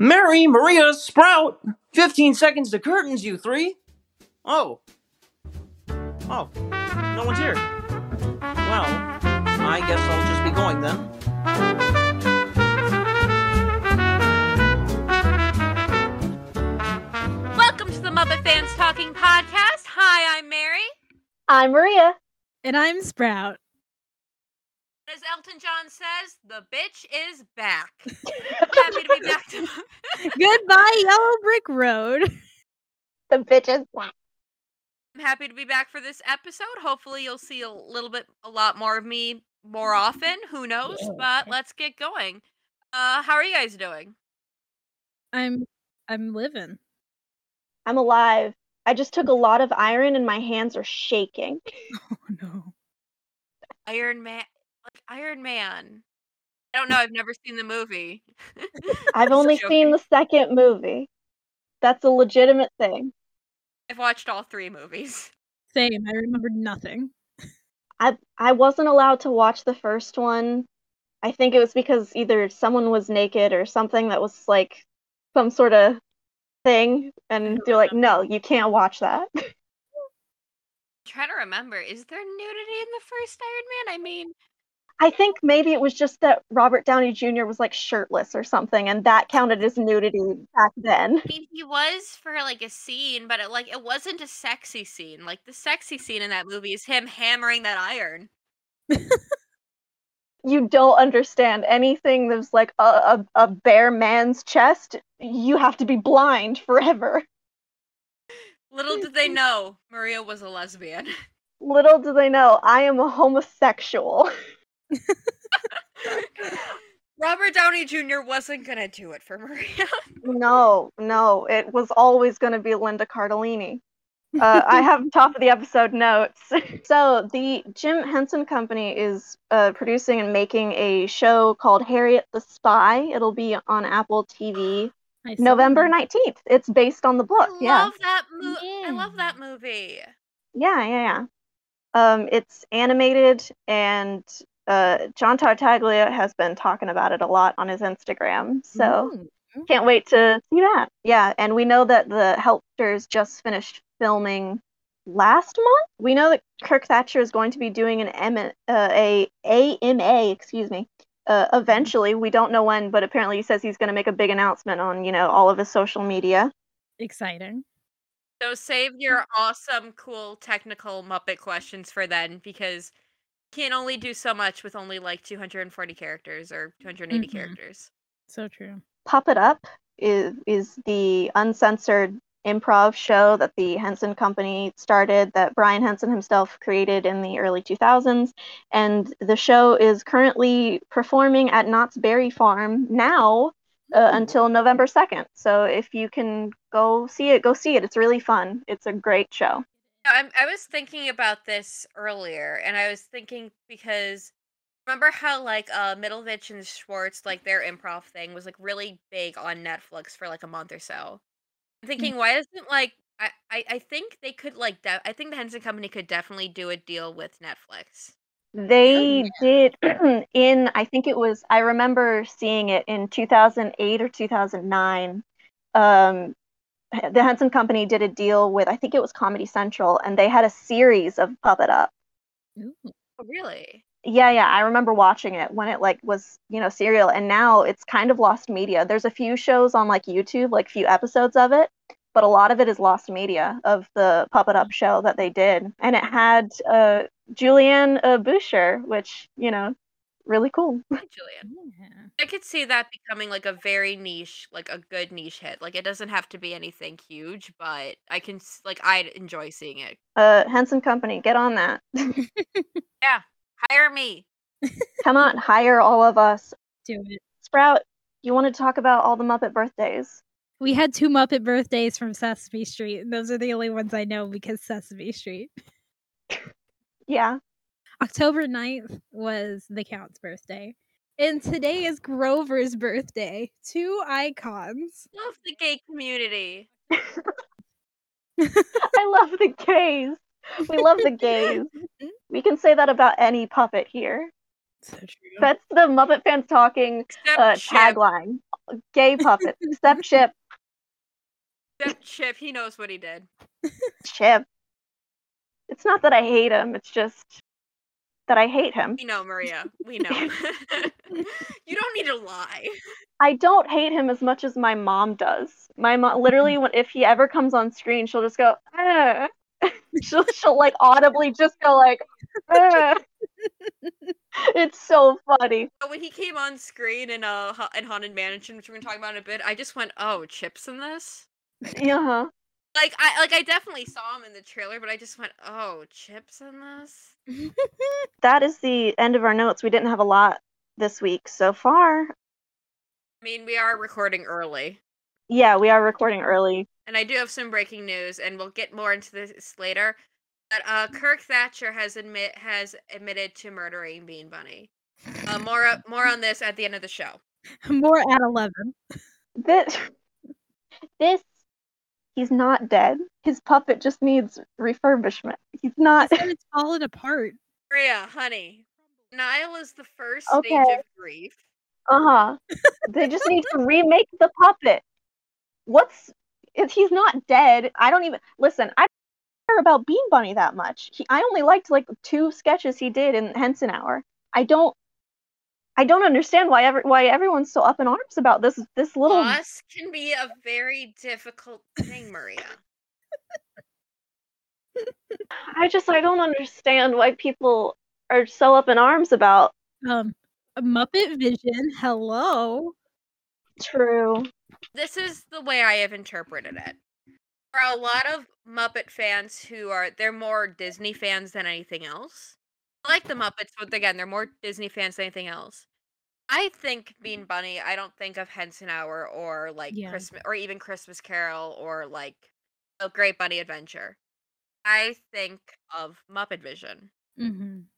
Mary, Maria, Sprout! 15 seconds to curtains, you three! Oh. Oh. No one's here. Well, I guess I'll just be going then. Welcome to the Muppet Fans Talking Podcast. Hi, I'm Mary. I'm Maria. And I'm Sprout. As Elton John says, the bitch is back. Happy to be back. To... Goodbye, Yellow Brick Road. The bitches. black. I'm happy to be back for this episode. Hopefully, you'll see a little bit, a lot more of me more often. Who knows? But let's get going. Uh, how are you guys doing? I'm I'm living. I'm alive. I just took a lot of iron and my hands are shaking. Oh no. Iron Man, like Iron Man. I don't know. I've never seen the movie. I've only joking. seen the second movie. That's a legitimate thing. I've watched all three movies. Same. I remembered nothing. I I wasn't allowed to watch the first one. I think it was because either someone was naked or something that was like some sort of thing, and they're like, "No, you can't watch that." trying to remember, is there nudity in the first Iron Man? I mean, I think maybe it was just that Robert Downey Jr. was like shirtless or something, and that counted as nudity back then. I mean, he was for like a scene, but it like it wasn't a sexy scene. Like the sexy scene in that movie is him hammering that iron. you don't understand anything that's like a, a, a bare man's chest, you have to be blind forever. Little did they know Maria was a lesbian. Little do they know, I am a homosexual. Robert Downey Jr. wasn't gonna do it for Maria. no, no, it was always going to be Linda Cardellini. Uh, I have top of the episode notes. so, the Jim Henson Company is uh, producing and making a show called Harriet the Spy. It'll be on Apple TV November that. 19th. It's based on the book. I yeah. love that movie. I love Yeah. that movie. Yeah, yeah, yeah. Um, it's animated, and uh, John Tartaglia has been talking about it a lot on his Instagram. So Ooh. can't wait to see that. Yeah, and we know that the Helpsters just finished filming last month. We know that Kirk Thatcher is going to be doing an M- uh, a AMA, excuse me. Uh, eventually, we don't know when, but apparently he says he's going to make a big announcement on, you know, all of his social media. Exciting. So save your awesome, cool, technical Muppet questions for then, because you can only do so much with only like 240 characters or 280 Mhm. characters. So true. Puppet Up is is the uncensored improv show that the Henson Company started that Brian Henson himself created in the early 2000s and the show is currently performing at Knott's Berry Farm now uh, until November 2nd. So if you can go see it, go see it. It's really fun. It's a great show. I'm, I was thinking about this earlier, and I was thinking because remember how like uh Middleditch and Schwartz like their improv thing was like really big on Netflix for like a month or so. I'm thinking, why isn't like I, I I think they could like de- I think the Henson Company could definitely do a deal with Netflix. They did in, I think it was, I remember seeing it in 2008 or 2009. Um, the Henson Company did a deal with, I think it was Comedy Central, and they had a series of Puppet Up. Ooh. Oh, really? Yeah, yeah, I remember watching it when it like was, you know, serial, and now it's kind of lost media. There's a few shows on like YouTube, like few episodes of it, but a lot of it is lost media of the Puppet Up show that they did, and it had uh, Julianne uh, Buescher, which you know, really cool. Hi, Julian. Yeah. I could see that becoming like a very niche, like a good niche hit. Like it doesn't have to be anything huge, but I can like I'd enjoy seeing it. Uh, Henson Company, get on that. Yeah, hire me. Come on, hire all of us. Do it. Sprout, you want to talk about all the Muppet birthdays? We had two Muppet birthdays from Sesame Street, and those are the only ones I know because Sesame Street. Yeah. October 9th was the Count's birthday. And today is Grover's birthday. Two icons. Love the gay community. I love the gays. We love the gays. We can say that about any puppet here. So true. That's the Muppet fans talking uh, tagline. Gay puppet. except Chip. Except Chip. He knows what he did. Chip. It's not that I hate him. It's just that I hate him. We know, Maria. We know. you don't need to lie. I don't hate him as much as my mom does. My mom, literally, when if he ever comes on screen, she'll just go. "Ah." she'll she'll like audibly just go like. "Ah." it's so funny. When he came on screen in uh in Haunted Mansion, which we're gonna talk about in a bit, I just went, "Oh, Chip's in this." Yeah. huh Like I like I definitely saw him in the trailer, but I just went, "Oh, Chip's in this." That is the end of our notes. We didn't have a lot this week so far. I mean, we are recording early, Yeah, we are recording early. and I do have some breaking news, and we'll get more into this later. But uh, Kirk Thatcher has admit has admitted to murdering Bean Bunny. Uh, more more on this at the end of the show. More at 11. This, this, he's not dead. His puppet just needs refurbishment. He's not. He said it's falling apart. Maria, honey, Nile is the first Okay. stage of grief. Uh huh. they just need to remake the puppet. What's? If he's not dead, I don't even listen. I don't care about Bean Bunny that much. He, I only liked like two sketches he did in Henson Hour. I don't. I don't understand why every, why everyone's so up in arms about this this little Loss can be a very difficult thing, Maria. I just I don't understand why people are so up in arms about Um, Muppet Vision. Hello. true. this is the way I have interpreted it. For a lot of Muppet fans who are they're more Disney fans than anything else. I like the Muppets, but again, they're more Disney fans than anything else. I think Bean Bunny, I don't think of Henson Hour or like Yeah. Christmas or even Christmas Carol or like a Great Bunny Adventure. I think of Muppet Vision. hmm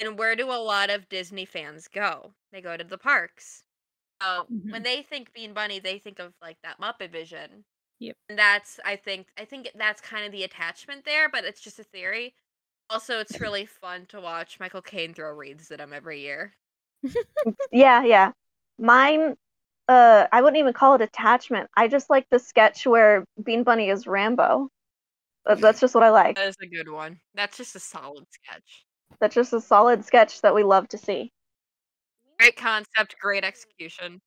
And where do a lot of Disney fans go? They go to the parks. So Mhm. when they think Bean Bunny, they think of like that Muppet Vision. Yep. And that's I think I think that's kind of the attachment there, but it's just a theory. Also, it's really fun to watch Michael Caine throw wreaths at him every year. Yeah, yeah. Mine uh I wouldn't even call it attachment. I just like the sketch where Bean Bunny is Rambo. That's just what I like. That is a good one. That's just a solid sketch. That's just a solid sketch that we love to see. Great concept, great execution.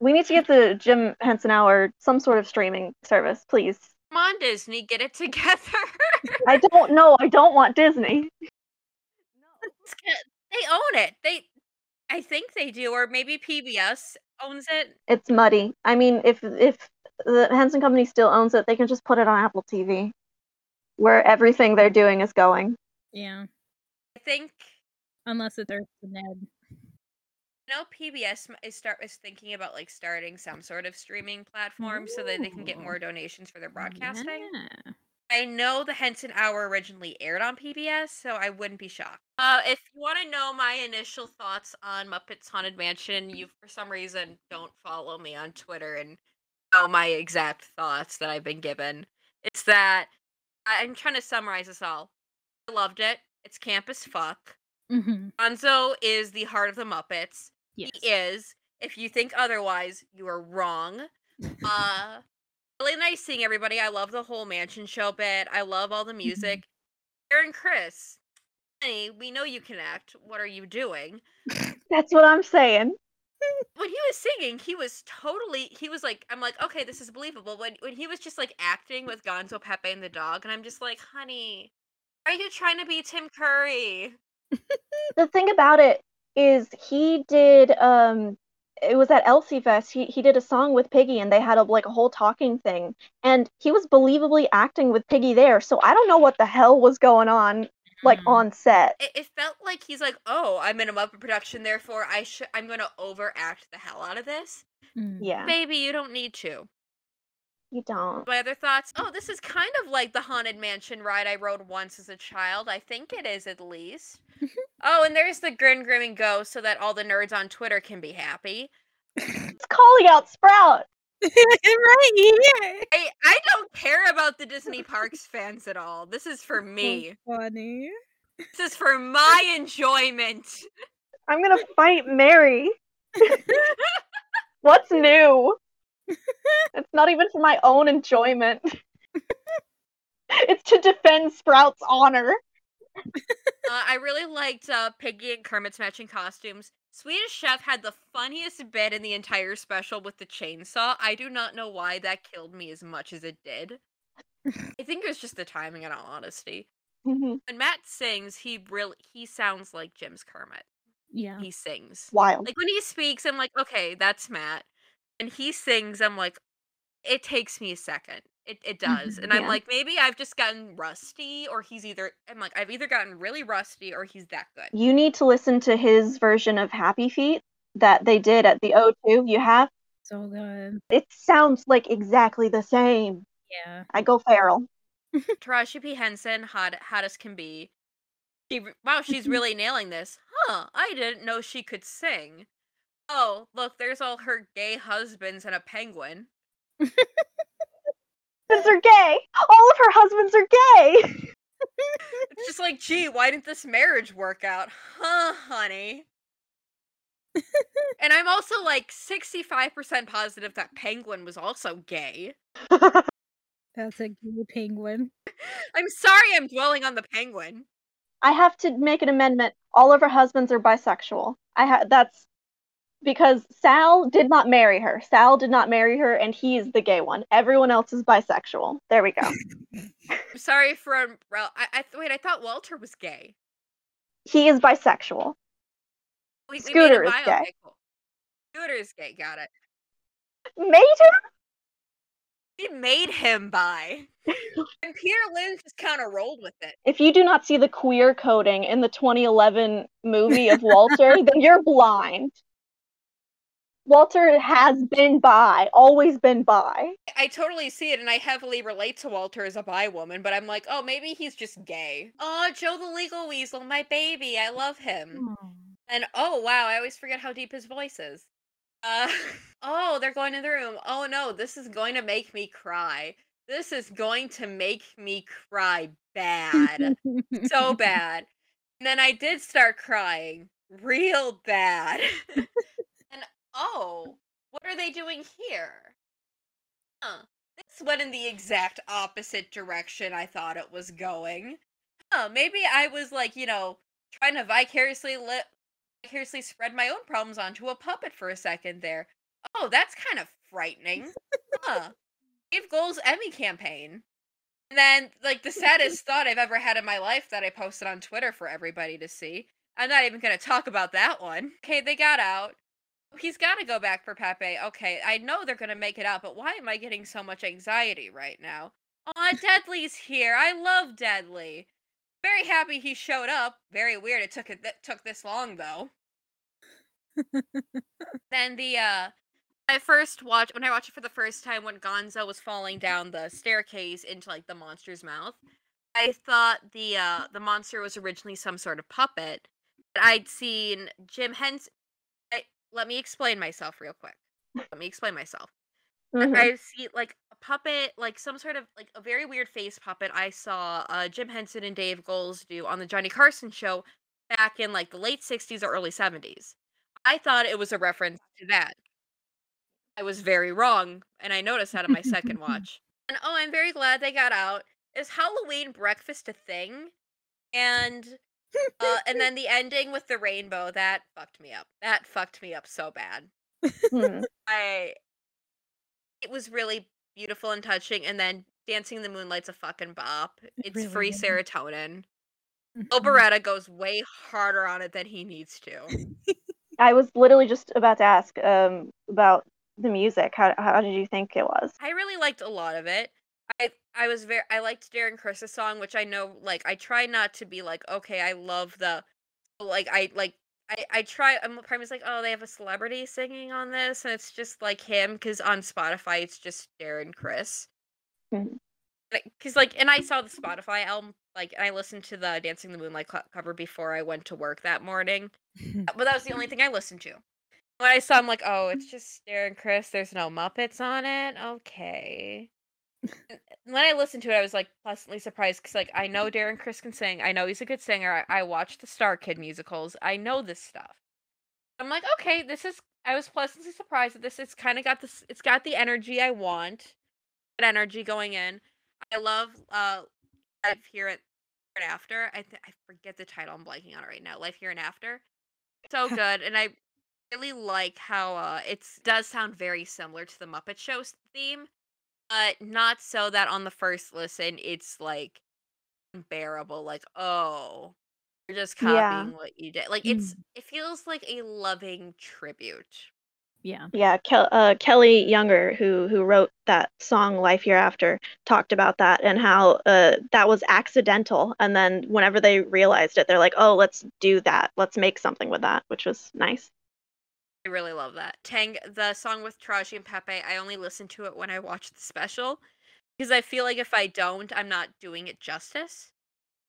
We need to get the Jim Henson Hour some sort of streaming service, please. Come on, Disney, get it together. I don't know. I don't want Disney. Get- they own it. They, I think they do, or maybe PBS owns it. It's muddy. I mean, if if the Henson Company still owns it, they can just put it on Apple TV, where everything they're doing is going. Yeah. I think Unless it's Earth to Ned. you know PBS m- is start is thinking about like starting some sort of streaming platform so that they can get more donations for their broadcasting. Yeah. I know the Henson Hour originally aired on PBS, so I wouldn't be shocked. Uh, if you want to know my initial thoughts on Muppets Haunted Mansion, you for some reason don't follow me on Twitter and know my exact thoughts that I've been given. It's that I'm trying to summarize this all. I loved it. It's camp as fuck. hmm Gonzo is the heart of the Muppets. Yes. He is. If you think otherwise, you are wrong. Uh really nice seeing everybody. I love the whole mansion show bit. I love all the music. Darren Criss. Honey, we know you can act. What are you doing? That's what I'm saying. When he was singing, he was totally he was like I'm like, okay, this is believable. When when he was just like acting with Gonzo Pepe and the dog, and I'm just like, honey, are you trying to be Tim Curry? The thing about it is, he did. Um, it was at Elsie Fest. He he did a song with Piggy, and they had a like a whole talking thing, and he was believably acting with Piggy there. So I don't know what the hell was going on, like Mm. on set. It, it felt like he's like, oh, I'm in a Muppet production, therefore I should I'm gonna overact the hell out of this. Mm. Yeah, Baby, you don't need to. You don't. My other thoughts? Oh, this is kind of like the Haunted Mansion ride I rode once as a child. I think it is at least. Mm-hmm. oh, and there's the Grin Grim and Go so that all the nerds on Twitter can be happy. It's calling out Sprout. right here. I, I don't care about the Disney Parks fans at all. This is for me. So funny. This is for my enjoyment. I'm gonna fight Mary. What's new? It's not even for my own enjoyment. it's to defend Sprout's honor. Uh, I really liked uh, Piggy and Kermit's matching costumes. Swedish Chef had the funniest bit in the entire special with the chainsaw. I do not know why that killed me as much as it did. I think it was just the timing, in all honesty. Mhm. When Matt sings, he really he sounds like Jim's Kermit. Yeah. He sings. Wild. Like when he speaks, I'm like, okay, that's Matt. And he sings, I'm like, it takes me a second. It it does. Mm-hmm, and I'm like, maybe I've just gotten rusty, or he's either I'm like, I've either gotten really rusty or he's that good. You need to listen to his version of Happy Feet that they did at the O2. You have? So good. It sounds like exactly the same. Yeah. I go feral. Taraji P. Henson, hot hot as can be. She wow, she's really nailing this. Huh, I didn't know she could sing. Oh, look, there's all her gay husbands and a penguin. Husbands are gay. All of her husbands are gay. It's just like, gee, why didn't this marriage work out? Huh, honey? and I'm also like 65% positive that Penguin was also gay. That's a gay penguin. I'm sorry I'm dwelling on the Penguin. I have to make an amendment. All of her husbands are bisexual. I ha- that's because Sal did not marry her. Sal did not marry her, and he is the gay one. Everyone else is bisexual. There we go. Sorry for. um, Well, I, I wait. I thought Walter was gay. he is bisexual. We, we Scooter is bio- gay. okay, cool. Scooter is gay. Got it. Major? We made him bi. and Peter Linz just kind of rolled with it. If you do not see the queer coding in the 2011 movie of Walter, then you're blind. Walter has been bi, always been bi. I totally see it, and I heavily relate to Walter as a bi woman, but I'm like, oh, maybe he's just gay. Oh, Joe the Legal Weasel, my baby. I love him. And oh, wow, I always forget how deep his voice is. Uh, oh, they're going in the room. Oh no, this is going to make me cry. This is going to make me cry bad. so bad. And then I did start crying real bad. oh, what are they doing here? Huh. This went in the exact opposite direction I thought it was going. Huh, maybe I was like, you know, trying to vicariously li- vicariously spread my own problems onto a puppet for a second there. Oh, that's kind of frightening. huh. Dave Goelz Emmy campaign. And then, like, the saddest thought I've ever had in my life that I posted on Twitter for everybody to see. I'm not even going to talk about that one. Okay, they got out. He's got to go back for Pepe. Okay, I know they're going to make it out, but why am I getting so much anxiety right now? Aw, Deadly's here. I love Deadly. Very happy he showed up. Very weird it took it that took this long though. then the uh I first watched when I watched it for the first time when Gonzo was falling down the staircase into like the monster's mouth. I thought the uh the monster was originally some sort of puppet. I'd seen Jim Henson. Let me explain myself real quick. Let me explain myself. Mhm. I see like a puppet, like some sort of like a very weird face puppet. I saw uh, Jim Henson and Dave Goelz do on the Johnny Carson show back in like the late '60s or early '70s. I thought it was a reference to that. I was very wrong, and I noticed that on my second watch. And oh, I'm very glad they got out. Is Halloween breakfast a thing? And uh, and then the ending with the rainbow that fucked me up. That fucked me up so bad. Hmm. I it was really beautiful and touching and then Dancing in the Moonlight's a fucking bop. It's really free is. serotonin. Mhm. Oberetta goes way harder on it than he needs to. I was literally just about to ask um, about the music. How how did you think it was? I really liked a lot of it. I was very I liked Darren Criss's song, which I know like I try not to be like, okay, I love the like I like I I try I'm probably like, oh, they have a celebrity singing on this, and it's just like him because on Spotify it's just Darren Criss. Mhm. Because like, and I saw the Spotify album, like, and I listened to the Dancing the Moonlight co- cover before I went to work that morning. But that was the only thing I listened to. When I saw, I'm like, oh, it's just Darren Criss. There's no Muppets on it. Okay. And when I listened to it, I was like pleasantly surprised because, like, I know Darren Criss can sing. I know he's a good singer. I, I watched the Star Kid musicals. I know this stuff. I'm like, okay, this is. I was pleasantly surprised that this. It's kind of got this. It's got the energy I want. That energy going in. I love uh, life here and after. I th- I forget the title. I'm blanking on it right now. Life here and after. So good, and I really like how uh, it does sound very similar to the Muppet Show theme, but not so that on the first listen it's like unbearable. Like, oh, you're just copying Yeah. what you did. Like it's it feels like a loving tribute. Yeah. Yeah, Kel- uh, Kelly Younger, who who wrote that song "Life Hereafter," talked about that and how uh, that was accidental. And then whenever they realized it, they're like, "Oh, let's do that. Let's make something with that," which was nice. I really love that. Tang, the song with Taraji and Pepe, I only listen to it when I watch the special because I feel like if I don't, I'm not doing it justice.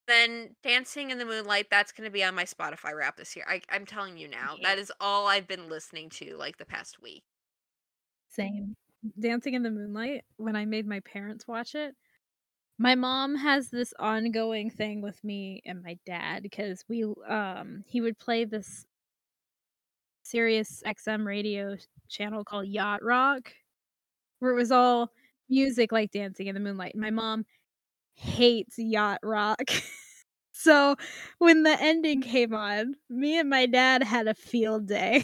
Then Dancing in the Moonlight, that's going to be on my Spotify rap this year. I, I'm telling you now, that is all I've been listening to like the past week. Same. Dancing in the Moonlight, when I made my parents watch it, my mom has this ongoing thing with me and my dad because we um he would play this Sirius XM radio channel called Yacht Rock where it was all music like Dancing in the Moonlight. My mom hates Yacht Rock. so when the ending came on, me and my dad had a field day.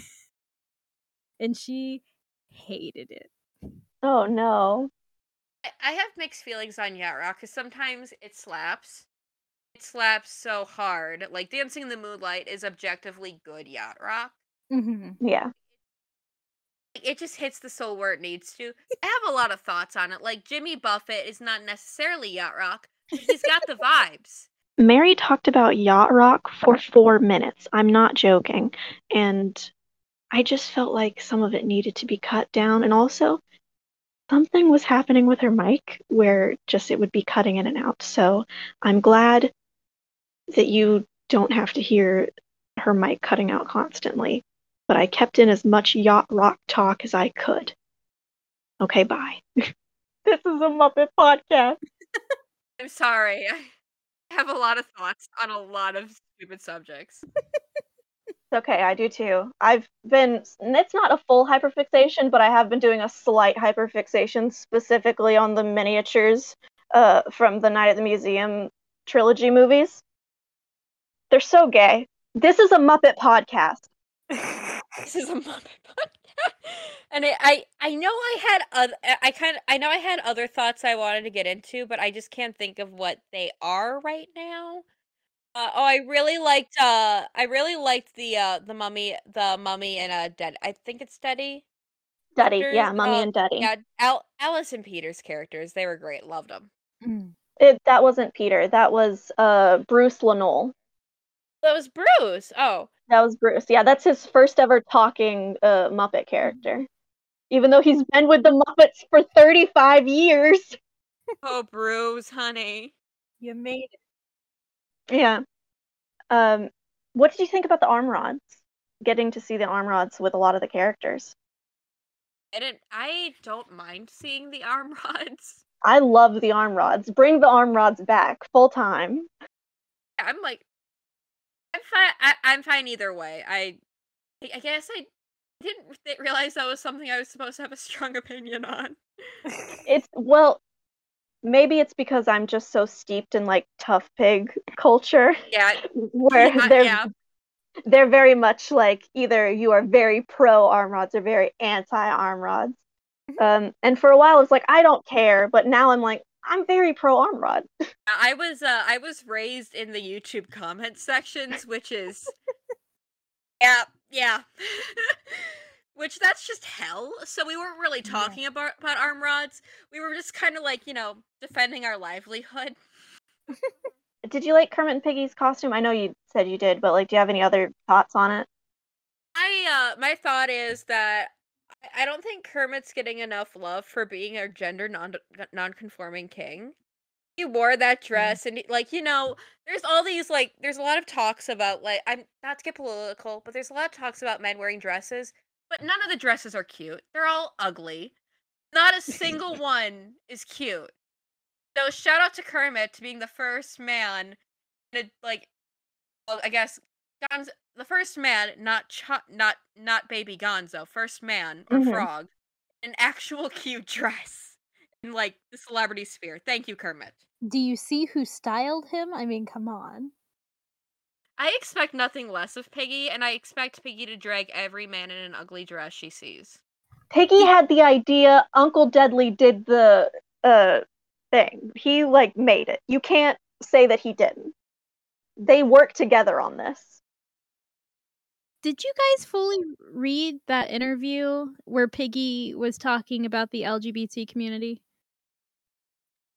and she hated it. Oh no. I- I have mixed feelings on Yacht Rock because sometimes it slaps. It slaps so hard. Like Dancing in the Moonlight is objectively good Yacht Rock. Mm-hmm. Yeah. It just hits the soul where it needs to. I have a lot of thoughts on it. Like Jimmy Buffett is not necessarily Yacht Rock, but he's got the vibes. Mary talked about yacht rock for four minutes. I'm not joking. And I just felt like some of it needed to be cut down. And also, something was happening with her mic where just it would be cutting in and out. So I'm glad that you don't have to hear her mic cutting out constantly. But I kept in as much yacht rock talk as I could. Okay, bye. this is a Muppet podcast. I'm sorry. I have a lot of thoughts on a lot of stupid subjects. It's okay, I do too. I've been, it's not a full hyperfixation, but I have been doing a slight hyperfixation specifically on the miniatures uh, from the Night at the Museum trilogy movies. They're so gay. This is a Muppet podcast. this is a Muppet podcast. And I, I, I know I had, oth- I kind of, I know I had other thoughts I wanted to get into, but I just can't think of what they are right now. Uh, oh, I really liked, uh, I really liked the, uh, the mummy, the mummy and uh, dead. I think it's Daddy. Duddy, Sisters, yeah, Mummy uh, and Duddy. Yeah, Al- Alice and Peter's characters, they were great. Loved them. Mm. It, that wasn't Peter. That was uh, Bruce Lanoil. That was Bruce. Oh, That was Bruce. Yeah, that's his first ever talking uh, Muppet character. Even though he's been with the Muppets for 35 years. oh, Bruce, honey. You made it. Yeah. Um, what did you think about the arm rods? Getting to see the arm rods with a lot of the characters. I didn't. I don't mind seeing the arm rods. I love the arm rods. Bring the arm rods back full time. I'm like, I'm fine. I, I'm fine either way. I, I guess I didn't th- realize that was something I was supposed to have a strong opinion on. It's well, maybe it's because I'm just so steeped in like tough pig culture Yeah, where yeah, they're yeah. they're very much like either you are very pro arm rods or very anti arm rods. Um, and for a while it's like I don't care, but now I'm like I'm very pro arm rod. I was uh I was raised in the YouTube comment sections, which is yeah, yeah. which that's just hell. So we weren't really Yeah. talking about about arm rods. We were just kind of like, you know, defending our livelihood. Did you like Kermit and Piggy's costume? I know you said you did, but like, do you have any other thoughts on it? I uh my thought is that I- don't think Kermit's getting enough love for being a gender non non-conforming king. He wore that mm. dress and he- like you know, there's all these like there's a lot of talks about like I'm not to get political, but there's a lot of talks about men wearing dresses, but none of the dresses are cute. They're all ugly. Not a single one is cute. So shout out to Kermit to being the first man in a, like well, I guess John's the first man, not ch- not not baby Gonzo, first man or Mhm. frog, an actual cute dress in like the celebrity sphere. Thank you, Kermit. Do you see who styled him? I mean, come on. I expect nothing less of Piggy, and I expect Piggy to drag every man in an ugly dress she sees. Piggy had the idea. Uncle Deadly did the uh thing. He like made it. You can't say that he didn't. They worked together on this. Did you guys fully read that interview where Piggy was talking about the LGBT community?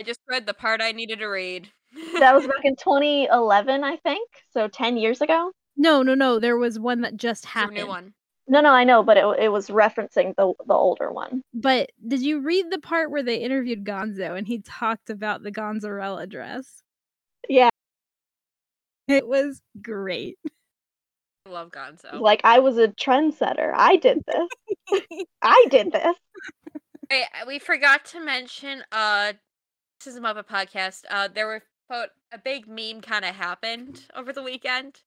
I just read the part I needed to read. That was back in 2011, I think. So 10 years ago. No, no, no. There was one that just happened. new one. No, no, I know, but it it was referencing the the older one. But did you read the part where they interviewed Gonzo and he talked about the Gonzarella dress? Yeah, It was great. I love Gonzo. like I was a trendsetter. I did this. I did this. Wait, uh, we forgot to mention. Uh, this is a Muppet podcast. Uh, there were pho- a big meme kind of happened over the weekend.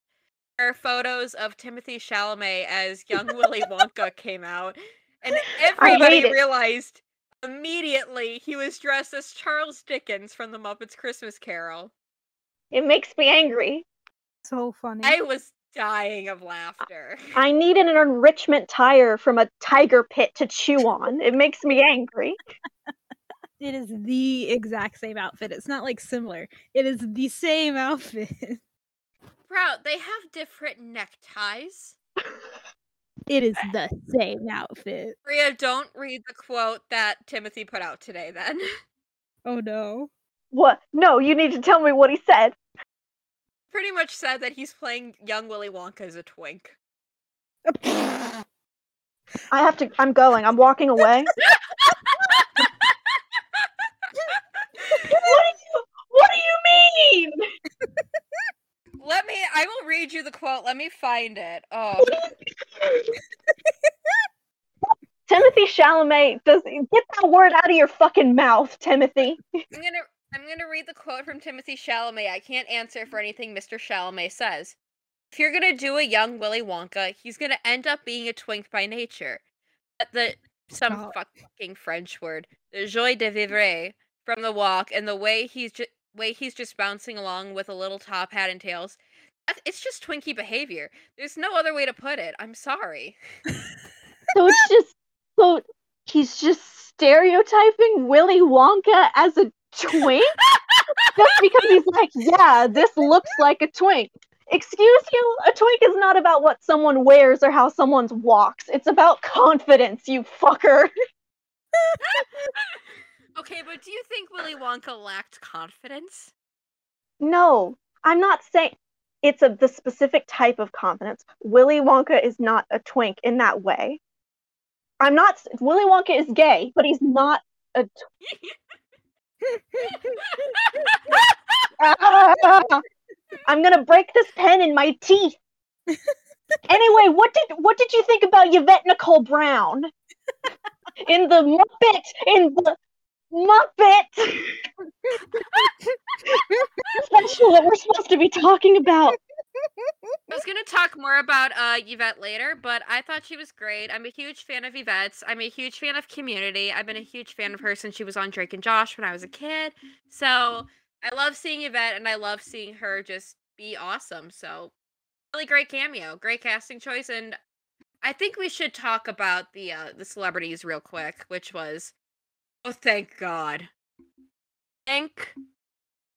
There are photos of Timothy Chalamet as young Willy Wonka came out, and everybody it. realized immediately he was dressed as Charles Dickens from the Muppets Christmas Carol. It makes me angry. So funny. I was dying of laughter. I need an enrichment tire from a tiger pit to chew on. It makes me angry. It is the exact same outfit. It's not like similar. It is the same outfit. Bro, they have different neckties. It is the same outfit. Maria, don't read the quote that Timothy put out today then. Oh no. What? No, you need to tell me what he said. Pretty much said that he's playing young Willy Wonka as a twink. I have to. I'm going. I'm walking away. what do you? What do you mean? Let me I will read you the quote. Let me find it. Oh. Timothy Chalamet does get that word out of your fucking mouth, Timothy. I'm gonna I'm gonna read the quote from Timothy Chalamet. I can't answer for anything Mr. Chalamet says. If you're gonna do a young Willy Wonka, he's gonna end up being a twink by nature. But the some Oh. fucking French word, the joie de vivre from the walk, and the way he's just way he's just bouncing along with a little top hat and tails. It's just twinky behavior. There's no other way to put it. I'm sorry. So it's just so he's just stereotyping Willy Wonka as a twink just because he's like, yeah, this looks like a twink. Excuse you? A twink is not about what someone wears or how someone walks. It's about confidence, you fucker. Okay, but do you think Willy Wonka lacked confidence? No, I'm not saying it's a the specific type of confidence. Willy Wonka is not a twink in that way. I'm not Willy Wonka is gay, but he's not a tw- I'm gonna break this pen in my teeth. Anyway, what did what did you think about Yvette Nicole Brown in the Muppet in the Muppet special that we're supposed to be talking about? I was gonna talk more about uh Yvette later, but I thought she was great. I'm a huge fan of Yvette's. I'm a huge fan of Community. I've been a huge fan of her since she was on Drake and Josh when I was a kid. So I love seeing Yvette, and I love seeing her just be awesome. So really great cameo, great casting choice, and I think we should talk about the uh, the celebrities real quick, which was oh thank God, thank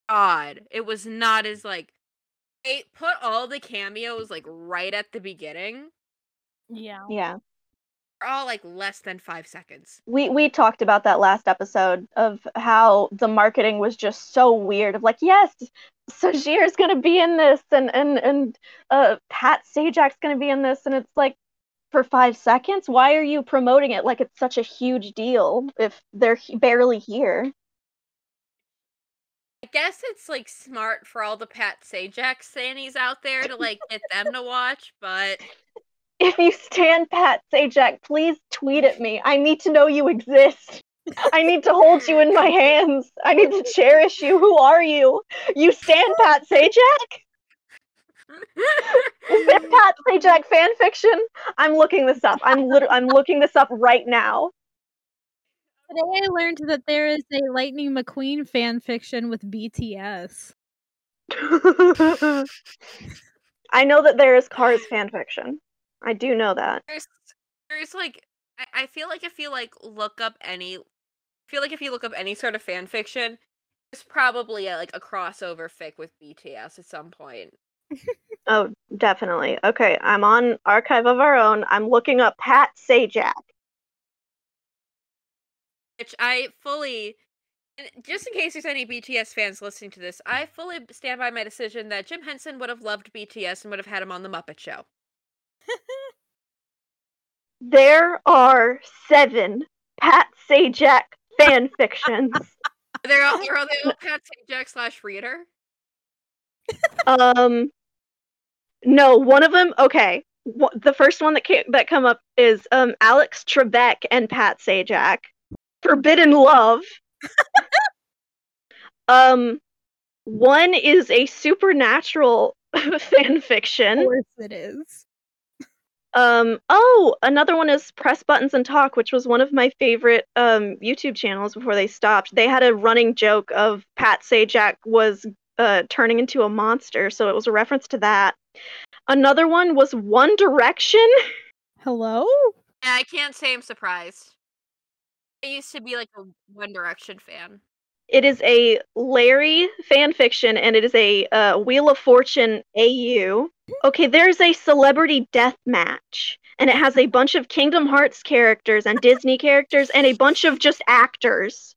God, it was not as like they put all the cameos like right at the beginning. Yeah. Yeah. They're all like less than five seconds. We we talked about that last episode of how the marketing was just so weird of like, yes, Sajir's gonna be in this and and and uh Pat Sajak's gonna be in this and it's like for five seconds, why are you promoting it like it's such a huge deal if they're he- barely here? I guess it's like smart for all the Pat Sajak Sannies out there to like get them to watch, but If you stand Pat Sajak, please tweet at me. I need to know you exist. I need to hold you in my hands. I need to cherish you. Who are you? You stand Pat Sajak? Is there Pat Sajak fan fiction? I'm looking this up. I'm lit- I'm looking this up right now. Today I learned that there is a Lightning McQueen fan fiction with BTS. I know that there is Cars fan fiction. I do know that. there's there's like I, I feel like if you like look up any I feel like if you look up any sort of fan fiction, there's probably a, like a crossover fic with BTS at some point. Oh, definitely. Okay, I'm on Archive of Our Own. I'm looking up Pat Sajak. Which I fully and just in case there's any BTS fans listening to this, I fully stand by my decision that Jim Henson would have loved BTS and would have had him on the Muppet Show. There are seven Pat Sajak fan fictions. They're all, they're all, they all Pat Sajak slash reader. um, no, one of them. Okay, the first one that came, that come up is um Alex Trebek and Pat Sajak. Forbidden Love. um, one is a supernatural fan fiction. Of fiction. course it is. Um, oh, another one is Press Buttons and Talk, which was one of my favorite um YouTube channels before they stopped. They had a running joke of Pat Sajak was uh turning into a monster, so it was a reference to that. Another one was One Direction. Hello? Yeah, I can't say I'm surprised. I used to be like a One Direction fan. It is a Larry fan fiction, and it is a uh, Wheel of Fortune AU. Okay, there's a celebrity death match, and it has a bunch of Kingdom Hearts characters and Disney characters, and a bunch of just actors.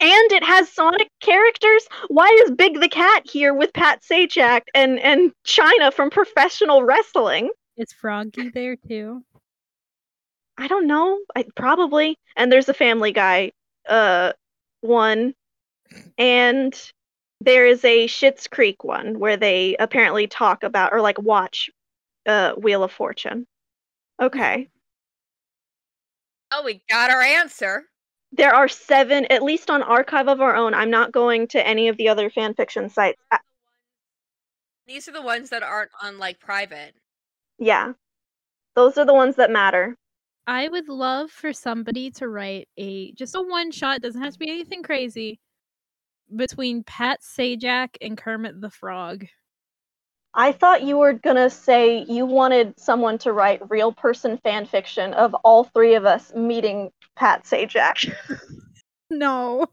And it has Sonic characters. Why is Big the Cat here with Pat Sajak and and Chyna from Professional Wrestling? Is Froggy there too? I don't know. I probably. And there's a Family Guy uh one and there is a Schitt's Creek one where they apparently talk about or like watch uh Wheel of Fortune. Okay. Oh, we got our answer. There are seven at least on Archive of Our Own. I'm not going to any of the other fan fiction sites. These are the ones that aren't on like private. yeah. Those are the ones that matter. I would love for somebody to write a just a one shot, doesn't have to be anything crazy, between Pat Sajak and Kermit the Frog. I thought you were gonna say you wanted someone to write real person fan fiction of all three of us meeting Pat Sajak. No,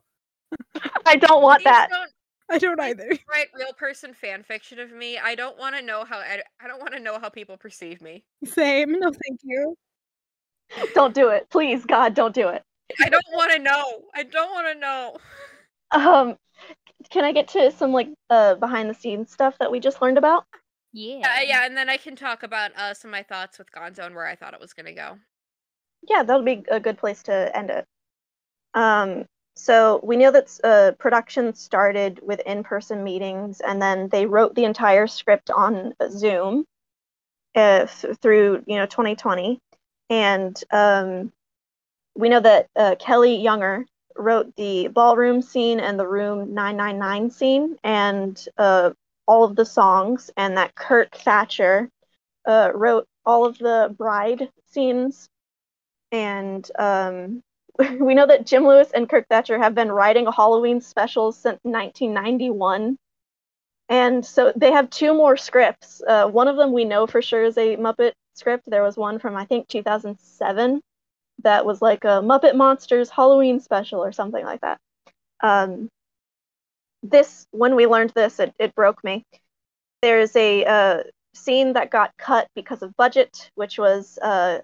I don't want Please that. don't I don't either. write real person fan fiction of me. I don't want to know how I, I don't want to know how people perceive me. Same. No, thank you. Don't do it. Please, God, don't do it. I don't want to know. I don't want to know. Um can I get to some like uh behind the scenes stuff that we just learned about? Yeah. Yeah, yeah, and then I can talk about uh, some of my thoughts with Gonzo and where I thought it was gonna go. Yeah, that'll be a good place to end it. Um so we know that uh, production started with in-person meetings, and then they wrote the entire script on Zoom uh, th- through you know 2020. And um, we know that uh, Kelly Younger wrote the ballroom scene and the room 999 scene, and uh, all of the songs, and that Kirk Thatcher uh, wrote all of the bride scenes. And um, we know that Jim Lewis and Kirk Thatcher have been writing Halloween specials since 1991. And so they have two more scripts. Uh, one of them we know for sure is a Muppet script. There was one from, I think, 2007 that was like a Muppet Monsters Halloween special or something like that. Um, this, when we learned this, it, it broke me. There's a uh, scene that got cut because of budget, which was uh,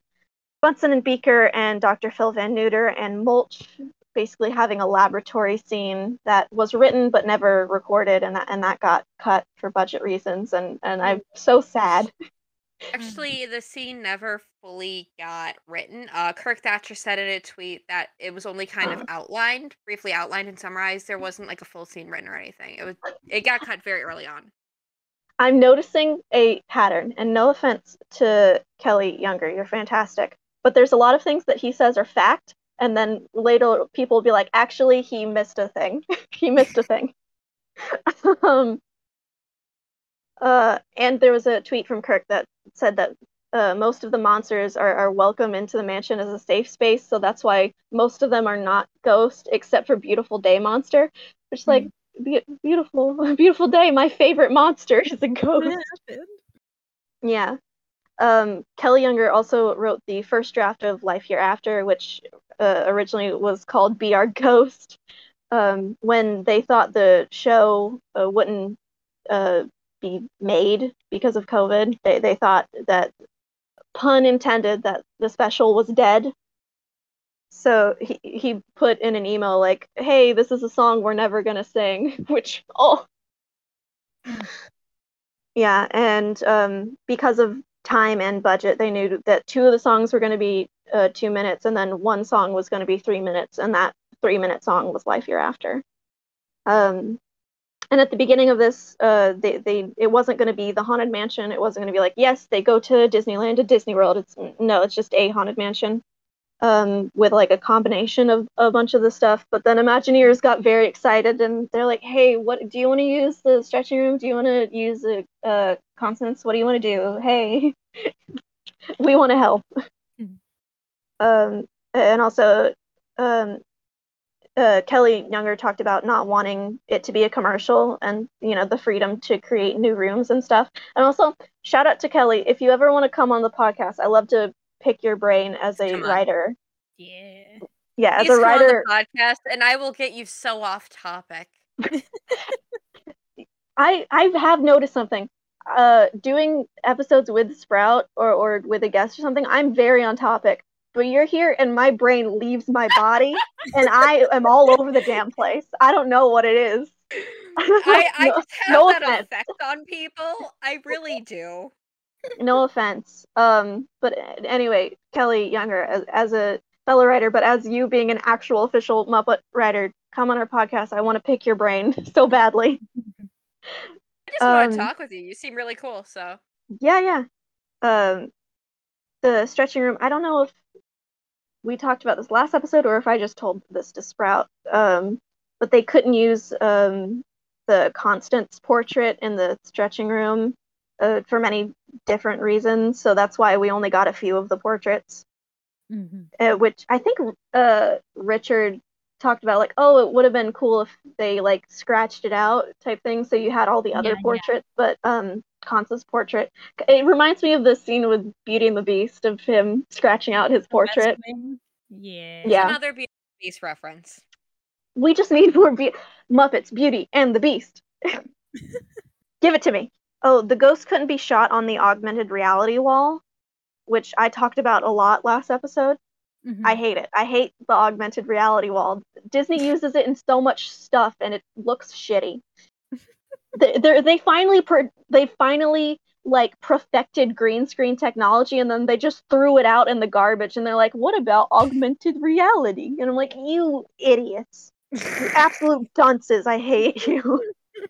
Bunsen and Beaker and Dr. Phil Van Neuter and Mulch basically having a laboratory scene that was written but never recorded, and that and that got cut for budget reasons, and and I'm so sad. Actually, the scene never fully got written. Uh, Kirk Thatcher said in a tweet that it was only kind of outlined, briefly outlined and summarized. There wasn't like a full scene written or anything. It was it got cut very early on. I'm noticing a pattern, and no offense to Kelly Younger, you're fantastic, but there's a lot of things that he says are fact, and then later people will be like, actually, he missed a thing. he missed a thing. um, Uh, and there was a tweet from Kirk that said that uh, most of the monsters are, are welcome into the mansion as a safe space, so that's why most of them are not ghost, except for Beautiful Day Monster, which is like be- beautiful, beautiful day. My favorite monster is a ghost. Yeah. Um, Kelly Younger also wrote the first draft of Life Hereafter, which uh, originally was called Be Our Ghost. Um, when they thought the show uh, wouldn't uh, be made because of COVID, they, they thought that, pun intended, that the special was dead. So he, he put in an email like, hey, this is a song we're never to sing, which, oh. Yeah, and um, because of time and budget, they knew that two of the songs were going to be uh, two minutes, and then one song was going to be three minutes, and that three minute song was Life Hereafter. Um, and at the beginning of this, uh, they, they it wasn't going to be the haunted mansion. It wasn't going to be like, yes, they go to Disneyland to Disney World. It's no, it's just a haunted mansion um, with like a combination of a bunch of the stuff. But then Imagineers got very excited and they're like, "Hey, what do you want to use the stretching room? Do you want to use a uh, Constance? What do you want to do? Hey, we want to help." Mm-hmm. Um, and also, um, uh, Kelly Younger talked about not wanting it to be a commercial and you know the freedom to create new rooms and stuff. And also, shout out to Kelly if you ever want to come on the podcast. I love to pick your brain as a writer. Yeah. Yeah, as Please a writer podcast and I will get you so off topic. I I have noticed something. Uh doing episodes with Sprout or, or with a guest or something, I'm very on topic. But you're here and my brain leaves my body and I am all over the damn place. I don't know what it is. I, I no, just have no that offense. effect on people. I really do no offense. Um, but anyway, Kelly Younger, as, as a fellow writer, but as you being an actual official Muppet writer, come on our podcast. I want to pick your brain so badly. I just want to um, talk with you. You seem really cool. So yeah, yeah. Um, the stretching room. I don't know if we talked about this last episode or if I just told this to Sprout. Um, but they couldn't use um the Constance portrait in the stretching room uh, for many different reasons. So that's why we only got a few of the portraits. Mm-hmm. Uh, which I think uh, Richard talked about, like, oh, it would have been cool if they like scratched it out type thing. So you had all the other yeah, portraits, yeah. but um, Constance's portrait. It reminds me of the scene with Beauty and the Beast of him scratching out his portrait. Yeah. Yeah. Another Beauty and the Beast reference. We just need more Be- Muppets, Beauty and the Beast. Give it to me. Oh, the ghost couldn't be shot on the augmented reality wall, which I talked about a lot last episode. Mm-hmm. I hate it. I hate the augmented reality wall. Disney uses it in so much stuff, and it looks shitty. They they finally per- they finally like perfected green screen technology, and then they just threw it out in the garbage. And they're like, "What about augmented reality?" And I'm like, "You idiots, you absolute dunces! I hate you."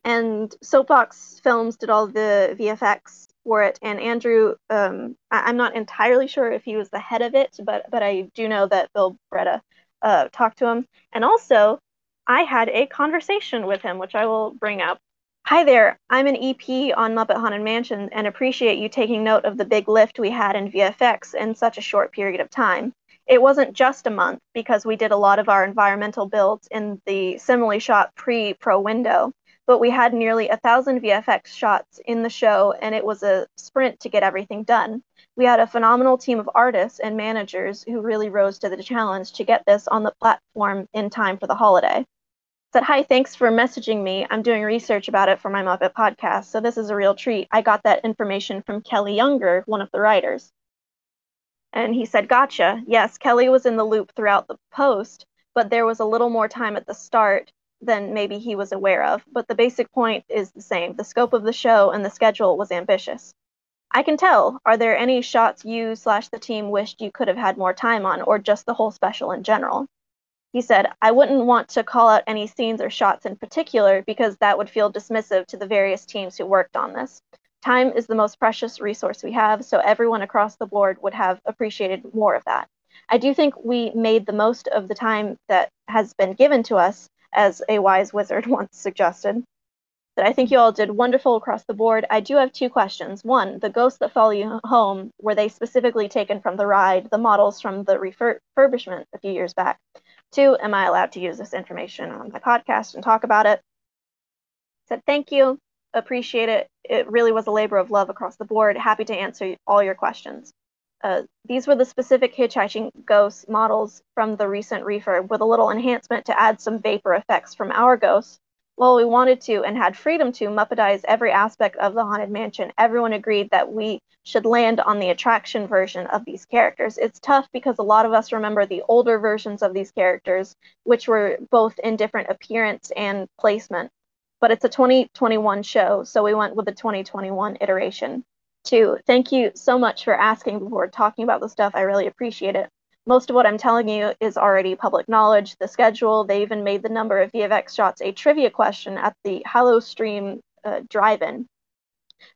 and Soapbox Films did all the VFX for it. And Andrew, um, I- am not entirely sure if he was the head of it, but but I do know that Bill Barretta uh, talked to him. And also, I had a conversation with him, which I will bring up. Hi there, I'm an EP on Muppet Haunted Mansion and appreciate you taking note of the big lift we had in VFX in such a short period of time. It wasn't just a month because we did a lot of our environmental builds in the simile shot pre Pro window but we had nearly a thousand VFX shots in the show, and it was a sprint to get everything done. We had a phenomenal team of artists and managers who really rose to the challenge to get this on the platform in time for the holiday. Said, Hi, thanks for messaging me. I'm doing research about it for my Muppet podcast, so this is a real treat. I got that information from Kelly Younger, one of the writers. And he said, Gotcha. Yes, Kelly was in the loop throughout the post, but there was a little more time at the start than maybe he was aware of, but the basic point is the same. The scope of the show and the schedule was ambitious. I can tell. Are there any shots you slash the team wished you could have had more time on, or just the whole special in general? He said, I wouldn't want to call out any scenes or shots in particular because that would feel dismissive to the various teams who worked on this. Time is the most precious resource we have, so everyone across the board would have appreciated more of that. I do think we made the most of the time that has been given to us, as a wise wizard once suggested. That I think you all did wonderful across the board. I do have two questions. One, the ghosts that follow you home, were they specifically taken from the ride, the models from the refurbishment a few years back? Two, am I allowed to use this information on my podcast and talk about it? Said thank you, appreciate it. It really was a labor of love across the board. Happy to answer all your questions. Uh, these were the specific hitchhiking ghost models from the recent refurb with a little enhancement to add some vapor effects from our ghosts. While we wanted to and had freedom to Muppetize every aspect of the Haunted Mansion, everyone agreed that we should land on the attraction version of these characters. It's tough because a lot of us remember the older versions of these characters, which were both in different appearance and placement. But it's a 2021 show, so we went with the 2021 iteration too. Thank you so much for asking before talking about the stuff. I really appreciate it. Most of what I'm telling you is already public knowledge. The schedule, they even made the number of VFX shots a trivia question at the Hallowstream uh, drive-in.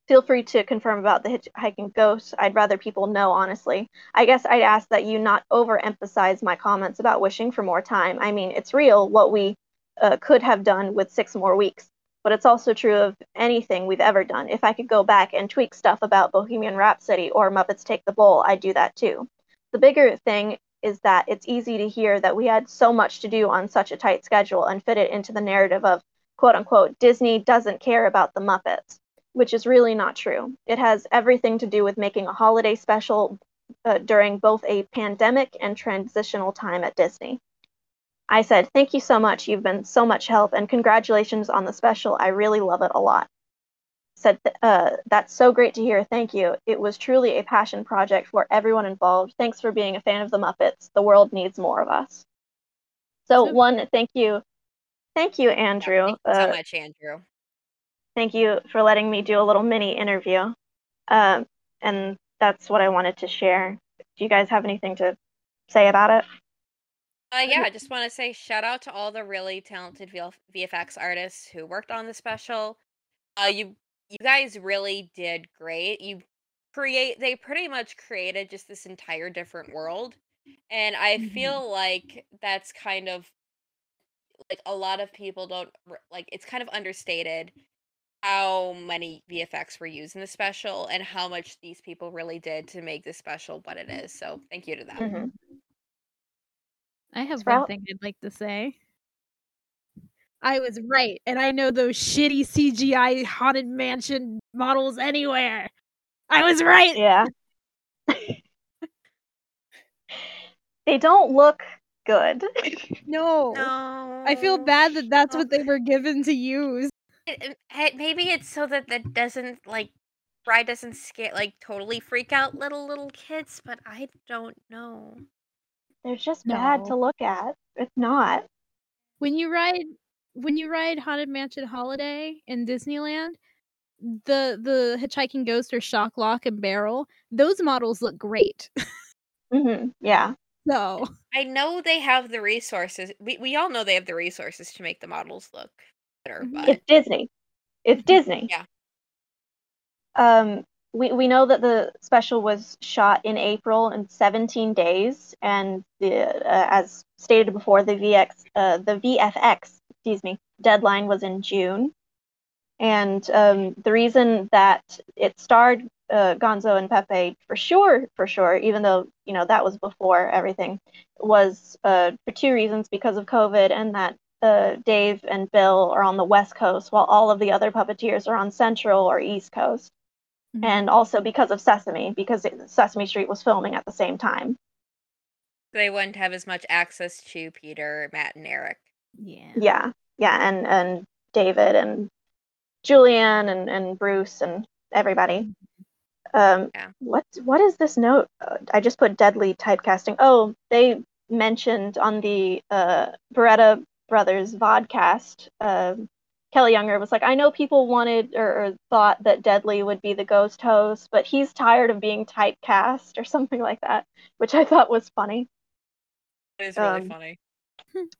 Feel free to confirm about the hitchhiking ghost. I'd rather people know, honestly. I guess I'd ask that you not overemphasize my comments about wishing for more time. I mean, it's real what we uh, could have done with six more weeks but it's also true of anything we've ever done. If I could go back and tweak stuff about Bohemian Rhapsody or Muppets Take the Bowl, I'd do that too. The bigger thing is that it's easy to hear that we had so much to do on such a tight schedule and fit it into the narrative of quote unquote Disney doesn't care about the Muppets, which is really not true. It has everything to do with making a holiday special uh, during both a pandemic and transitional time at Disney. I said, Thank you so much. You've been so much help, and congratulations on the special. I really love it a lot. Said, uh, That's so great to hear. Thank you. It was truly a passion project for everyone involved. Thanks for being a fan of the Muppets. The world needs more of us. So, one, thank you. Thank you, Andrew. Yeah, thank you so uh, much, Andrew. Thank you for letting me do a little mini interview. Um, and that's what I wanted to share. Do you guys have anything to say about it? Uh, yeah, I just want to say shout out to all the really talented VFX artists who worked on the special. Uh, you you guys really did great. You create they pretty much created just this entire different world, and I mm-hmm. feel like that's kind of like a lot of people don't like. It's kind of understated how many VFX were used in the special and how much these people really did to make this special what it is. So thank you to them. Mm-hmm. I have Sprout? one thing I'd like to say. I was right, and I know those shitty CGI haunted mansion models anywhere. I was right. Yeah. they don't look good. No. No. I feel bad that that's what they were given to use. It, it, maybe it's so that that doesn't like Bride doesn't scare like totally freak out little little kids, but I don't know. They're just no. bad to look at. It's not. When you ride when you ride Haunted Mansion Holiday in Disneyland, the the hitchhiking ghost or shock lock and barrel, those models look great. mm-hmm. Yeah. So I know they have the resources. We we all know they have the resources to make the models look better. Mm-hmm. But... It's Disney. It's Disney. Yeah. Um, we, we know that the special was shot in April in 17 days, and the uh, as stated before, the VX uh, the VFX excuse me deadline was in June, and um, the reason that it starred uh, Gonzo and Pepe for sure, for sure, even though you know that was before everything, was uh, for two reasons because of COVID and that uh, Dave and Bill are on the West Coast, while all of the other puppeteers are on Central or East Coast mm-hmm. and also because of Sesame, because it, Sesame Street was filming at the same time. They wouldn't have as much access to Peter, Matt, and Eric. Yeah. Yeah, yeah, and and David and Julian and and Bruce and everybody. Mm-hmm. Um, yeah. What what is this note? I just put deadly typecasting. Oh, they mentioned on the uh, Beretta Brothers vodcast uh, Kelly Younger was like, I know people wanted or, or, thought that Deadly would be the ghost host, but he's tired of being typecast or something like that, which I thought was funny. It is really um, funny.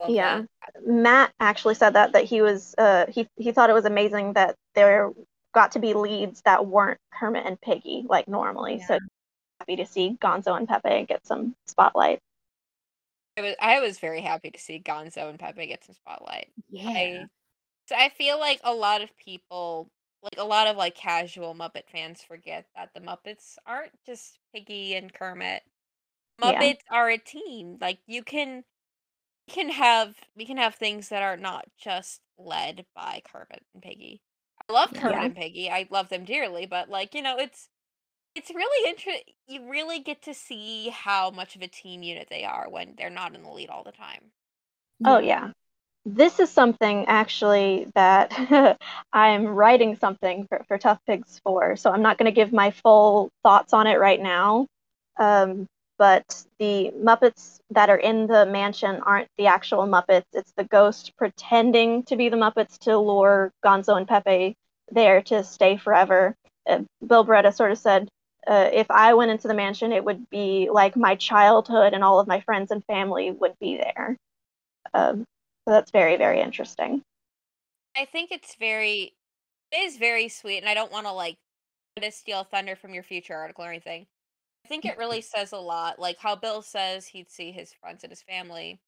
Yeah, that. Matt actually said that that he was uh, he he thought it was amazing that there got to be leads that weren't Kermit and Piggy like normally. Yeah. So happy to see Gonzo and Pepe get some spotlight. I was I was very happy to see Gonzo and Pepe get some spotlight. Yeah. I, So I feel like a lot of people, like a lot of like casual Muppet fans, forget that the Muppets aren't just Piggy and Kermit. Yeah. Muppets are a team. Like you can can have we can have things that are not just led by Kermit and Piggy. I love Kermit Yeah. and Piggy. I love them dearly, but like, you know, it's it's really interesting. You really get to see how much of a team unit they are when they're not in the lead all the time. Oh yeah. This is something actually that I'm writing something for, for Tough Pigs for, so I'm not going to give my full thoughts on it right now. Um, but the Muppets that are in the mansion aren't the actual Muppets. It's the ghost pretending to be the Muppets to lure Gonzo and Pepe there to stay forever. Uh, Bill Barretta sort of said, uh, if I went into the mansion, it would be like my childhood and all of my friends and family would be there. Um, so that's very, very interesting. I think it's very it is very sweet and I don't want to like to steal thunder from your future article or anything. I think it really says a lot. Like how Bill says he'd see his friends and his family.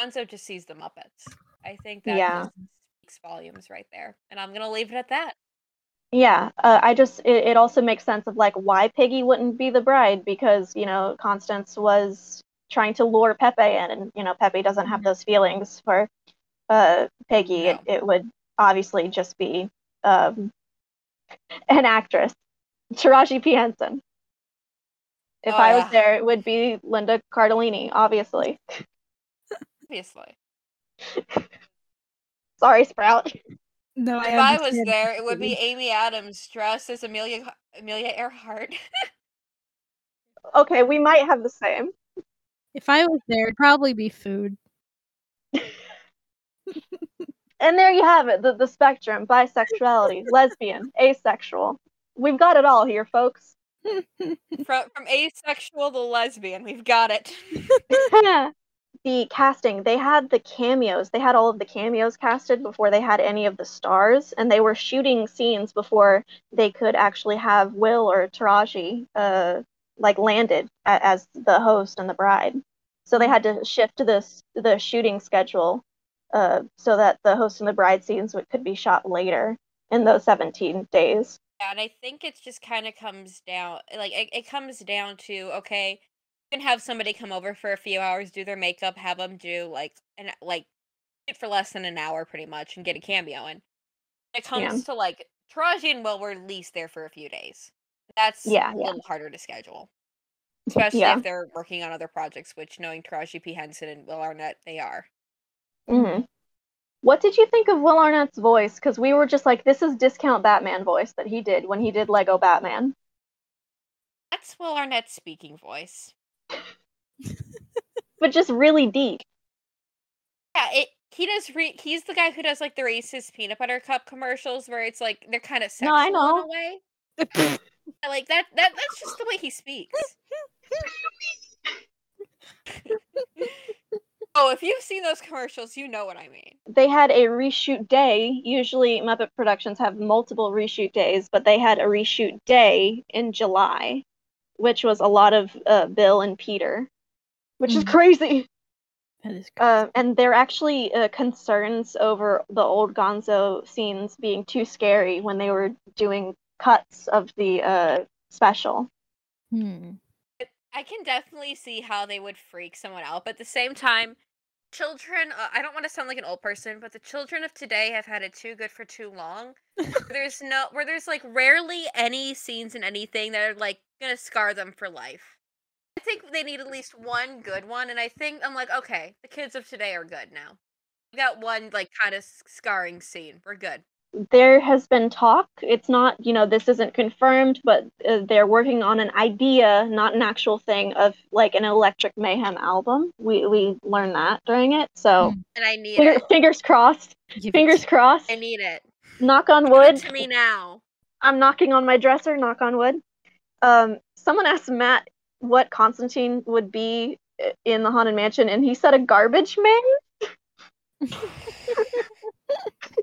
Gonzo just sees the Muppets. I think that Yeah. speaks volumes right there. And I'm gonna leave it at that. Yeah, uh, I just it, it also makes sense of like why Piggy wouldn't be the bride because you know Constance was trying to lure Pepe in, and you know Pepe doesn't have those feelings for uh Piggy. It it would obviously just be um an actress, Taraji P Henson. If Oh, I yeah. was there, it would be Linda Cardellini, obviously. Obviously. Sorry, Sprout. No, I If I was there, it would be. Amy Adams dressed as Amelia Amelia Earhart. Okay, we might have the same. If I was there, it'd probably be food. And there you have it, the, the spectrum, bisexuality, lesbian, asexual. We've got it all here, folks. from from asexual to lesbian. We've got it. the casting, they had the cameos. They had all of the cameos casted before they had any of the stars, and they were shooting scenes before they could actually have Will or Taraji uh like landed a- as the host and the bride. So they had to shift this the shooting schedule uh so that the host and the bride scenes would, could be shot later in those 17 days. And I think it just kind of comes down like it, it comes down to okay, you can have somebody come over for a few hours, do their makeup, have them do like and like it for less than an hour pretty much and get a cameo in. When it comes Yeah. to like Taraji and Will were at least there for a few days. That's Yeah, a yeah. little harder to schedule. Especially Yeah. if they're working on other projects, which knowing Taraji P. Henson and Will Arnett, they are. hmm What did you think of Will Arnett's voice? Because we were just like, this is discount Batman voice that he did when he did Lego Batman. That's Will Arnett's speaking voice. But just really deep. Yeah, it. He does. Re- he's the guy who does like the racist peanut butter cup commercials, where it's like they're kind of No, sexual I in know. a way. Like that. That that's just the way he speaks. oh, if you've seen those commercials, you know what I mean. They had a reshoot day. Usually, Muppet Productions have multiple reshoot days, but they had a reshoot day in July, which was a lot of uh, Bill and Peter, which is Mhm. crazy. That is Uh, and there are actually uh, concerns over the old Gonzo scenes being too scary when they were doing cuts of the uh, special. Hmm. I can definitely see how they would freak someone out, but at the same time, children. Uh, I don't want to sound like an old person, but the children of today have had it too good for too long. there's no where there's like rarely any scenes in anything that are like gonna scar them for life. I think they need at least one good one, and I think I'm like, okay, the kids of today are good now. We got one like kind of scarring scene. We're good. There has been talk. It's not, you know, this isn't confirmed, but uh, they're working on an idea, not an actual thing, of like an Electric Mayhem album. We we learned that during it, so Hmm. And I need finger, it. fingers crossed. Give Fingers crossed. I need it. Knock on Give it wood. to me now. I'm knocking on my dresser. Knock on wood. Um, someone asked Matt what Constantine would be uh, in the haunted mansion, and he said a garbage man.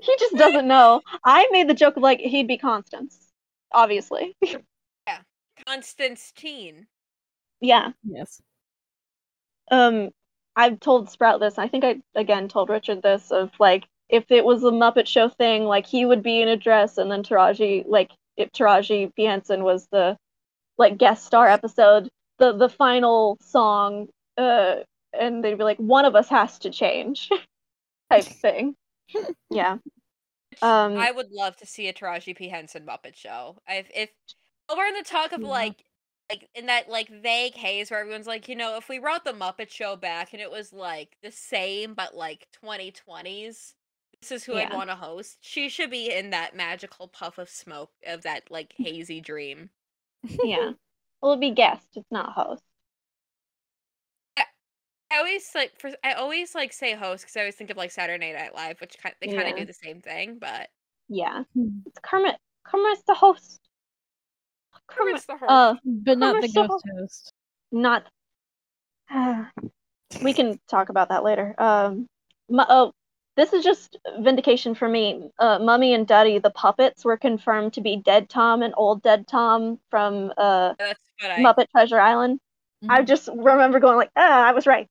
he just doesn't know. I made the joke of like he'd be Constance, obviously. Yeah, Constance Teen. yeah. Yes. Um, I've told Sprout this. I think I again told Richard this of like if it was a Muppet Show thing, like he would be in a dress, and then Taraji, like if Taraji P Henson was the like guest star episode, the the final song, uh, and they'd be like, one of us has to change, type thing. Yeah. Um, I would love to see a Taraji P Henson Muppet show. If if we're in the talk of Yeah. like like in that like vague haze where everyone's like, you know, if we brought the Muppet Show back and it was like the same but like 2020s, this is who I'd want to host. She should be in that magical puff of smoke of that like hazy dream. yeah. Well, it'd be guest. It's not host. I always like for I always like say host because I always think of like Saturday Night Live, which kind they kind of Yeah. do the same thing, but Yeah. It's Kermit. Kermit's the host. Kermit's the host. Uh, but not the Kermit's the ghost host. not. we can talk about that later. Um, mu- oh, this is just vindication for me. Uh, Mummy and Daddy, the puppets, were confirmed to be Dead Tom and Old Dead Tom from uh, That's what I Muppet Treasure Island. I Mhm. just remember going like, ah, I was right.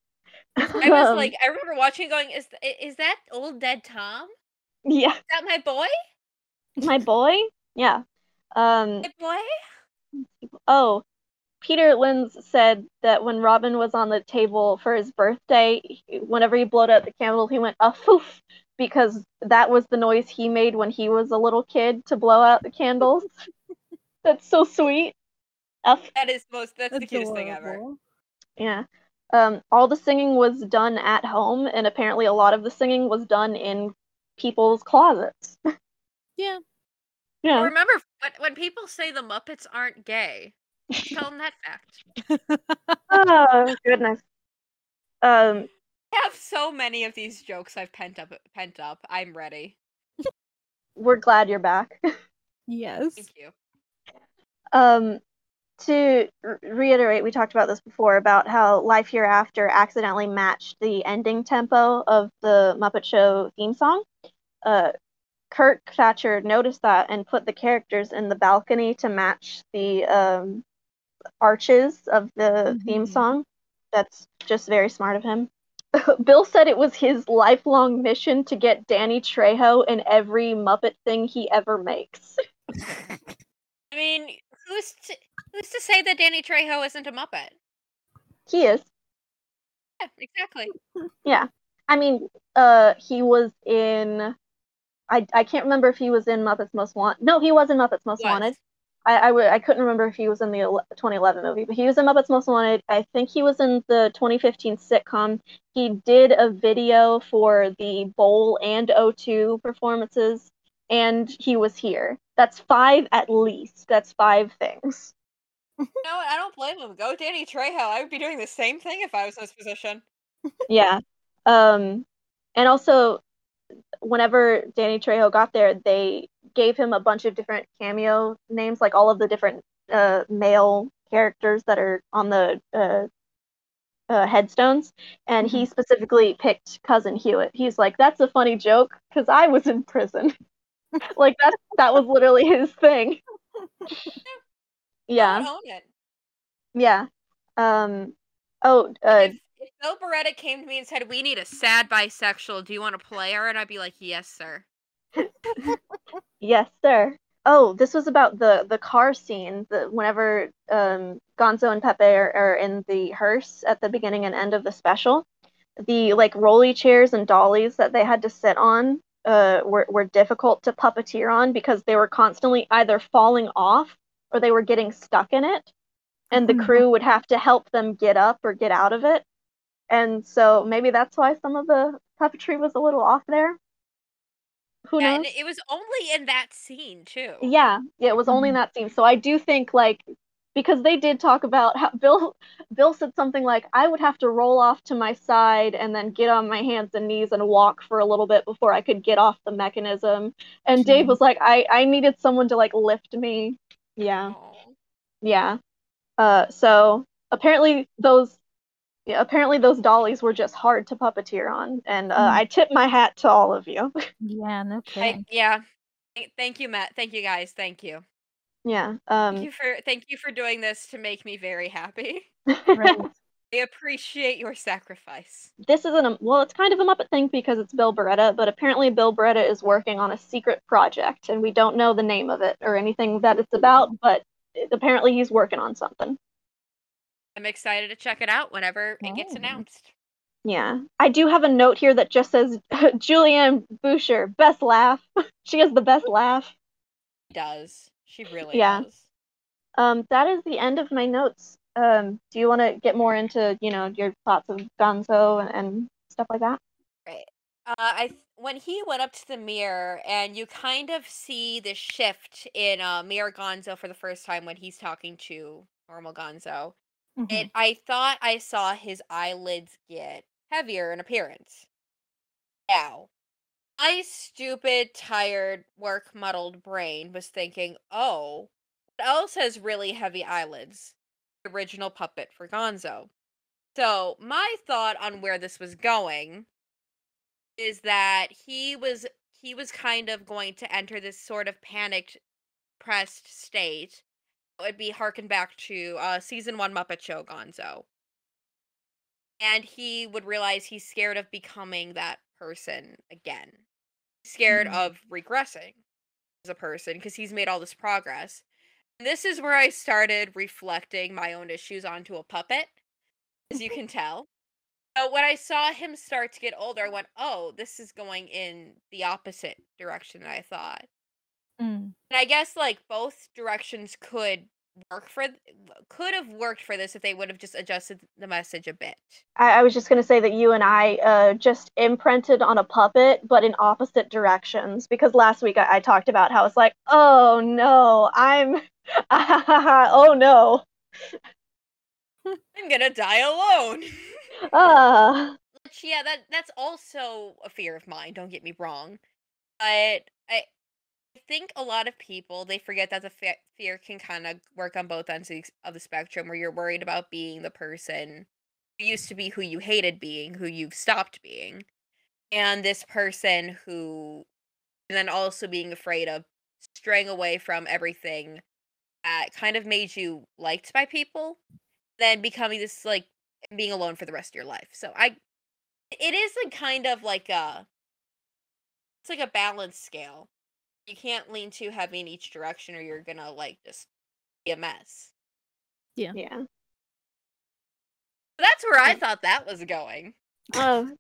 I was Um, like, I remember watching, going, "Is is that old dead Tom? yeah, Is that my boy? my boy. Yeah. Um, My boy?" Oh, Peter Linz said that when Robin was on the table for his birthday, he- whenever he blowed out the candle, he went a foof because that was the noise he made when he was a little kid to blow out the candles. That's so sweet. F. That is most. That's, the That's cutest thing ever. Yeah. Um, all the singing was done at home, and apparently a lot of the singing was done in people's closets. Yeah. Yeah. Remember when, when people say the Muppets aren't gay? Tell them that fact. Oh goodness. Um, I have so many of these jokes I've pent up. Pent up. I'm ready. we're glad you're back. Yes. Thank you. Um, to reiterate, we talked about this before about how Life Hereafter accidentally matched the ending tempo of the Muppet Show theme song. Uh, Kirk Thatcher noticed that and put the characters in the balcony to match the um, arches of the theme Mhm. song. That's just very smart of him. Bill said it was his lifelong mission to get Danny Trejo in every Muppet thing he ever makes. I mean, who's to, who's to say that Danny Trejo isn't a Muppet? he is. Yeah, exactly. Yeah. I mean, uh, he was in. I I can't remember if he was in Muppets Most Wanted. No, he was in Muppets Most Was. Wanted. I I, w- I couldn't remember if he was in the 2011 movie, but he was in Muppets Most Wanted. I think he was in the 2015 sitcom. He did a video for the Bowl and O2 performances, and he was here. That's five at least. That's five things. No, I don't blame him. Go Danny Trejo. I would be doing the same thing if I was in his position. Yeah. Um, and also, whenever Danny Trejo got there, they gave him a bunch of different cameo names, like all of the different uh, male characters that are on the uh, uh, headstones. And he specifically picked Cousin Hewitt. He's like, "That's a funny joke because I was in prison." like that. That was literally his thing. yeah. Own it. Yeah. Um. Oh. Uh. If, if Bill Barretta came to me and said, "We need a sad bisexual. Do you want to play her?" and I'd be like, "Yes, sir." Yes, sir. Oh, this was about the the car scene. The whenever um Gonzo and Pepe are, are in the hearse at the beginning and end of the special, the like rolly chairs and dollies that they had to sit on uh were were difficult to puppeteer on because they were constantly either falling off or they were getting stuck in it, and the no. crew would have to help them get up or get out of it. And so maybe that's why some of the puppetry was a little off there. Who yeah, knows? and it was only in that scene too. Yeah, yeah, it was only in Mhm. that scene. So I do think like because they did talk about how Bill Bill said something like I would have to roll off to my side and then get on my hands and knees and walk for a little bit before I could get off the mechanism. And Dave Mhm. was like I I needed someone to like lift me. Yeah. Aw. Yeah. Uh so apparently those yeah, apparently those dollies were just hard to puppeteer on and uh, Mm. I tip my hat to all of you. Yeah, no I, yeah. Thank you, Matt. Thank you, guys. Thank you. yeah. Thank Um you for thank you for doing this to make me very happy. Right. I appreciate your sacrifice. this isn't a well, it's kind of a Muppet thing because it's Bill Barretta, but apparently Bill Barretta is working on a secret project, and we don't know the name of it or anything that it's about, but it- apparently he's working on something. I'm excited to check it out whenever it gets Oh. announced. Yeah, I do have a note here that just says Julianne Buescher, best laugh. she has the best laugh. She does. She really Yeah. does. Um, that is the end of my notes. Um, do you want to get more into, you know, your thoughts of Gonzo and, and stuff like that? Uh, I th- when he went up to the mirror, and you kind of see the shift in uh, Mirror Gonzo for the first time when he's talking to normal Gonzo. It, I thought I saw his eyelids get heavier in appearance. Now, my stupid, tired, work muddled brain was thinking, oh, what else has really heavy eyelids? Original puppet for Gonzo. So, my thought on where this was going is that he was he was kind of going to enter this sort of panicked pressed state it would be harken back to uh season one muppet show gonzo and he would realize he's scared of becoming that person again scared Mhm. of regressing as a person because he's made all this progress this is where i started reflecting my own issues onto a puppet as you can tell so when I saw him start to get older, I went, "Oh, this is going in the opposite direction that I thought." Mm. And I guess like both directions could work for th- could have worked for this if they would have just adjusted the message a bit. I, I was just going to say that you and I uh, just imprinted on a puppet, but in opposite directions. Because last week I, I talked about how it's like, oh no, I'm, oh no, I'm gonna die alone. ah, Which, yeah, that that's also a fear of mine. Don't get me wrong, but I think a lot of people they forget that the fe- fear can kind of work on both ends of the- spectrum, where you're worried about being the person who used to be who you hated being, who you've stopped being, and this person who, and then also being afraid of straying away from everything that kind of made you liked by people, then becoming this like being alone for the rest of your life. So I it is a kind of like a it's like a balance scale. You can't lean too heavy in each direction or you're gonna like just be a mess. yeah. Yeah. that's where I thought that was going. Oh,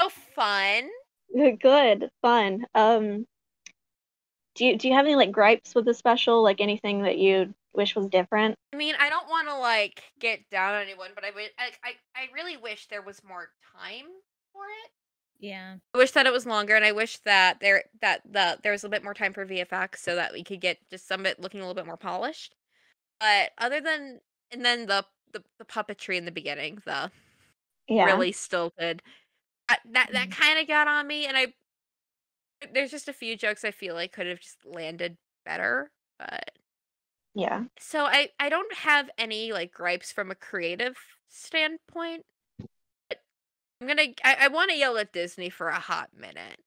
So fun. good, fun. Um, do you do you have any like gripes with the special? Like anything that you wish was different? I mean, I don't want to like get down on anyone, but I would I, I I really wish there was more time for it. Yeah. I wish that it was longer, and I wish that there that the there was a bit more time for VFX so that we could get just some of it looking a little bit more polished. But other than and then the the, the puppetry in the beginning, the Yeah. really stilted. That that, that Mhm. kind of got on me, and I there's just a few jokes I feel like could have just landed better, but Yeah. so I I don't have any like gripes from a creative standpoint. I'm gonna I, I want to yell at Disney for a hot minute.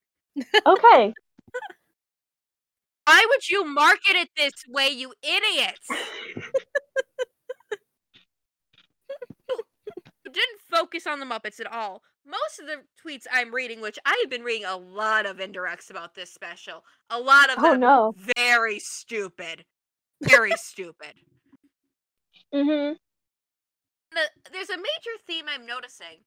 Okay. Why would you market it this way, you idiots? You didn't focus on the Muppets at all. Most of the tweets I'm reading, which I have been reading a lot of indirects about this special, a lot of Oh them no. very stupid. Very stupid. Mm-hmm. The, there's a major theme I'm noticing.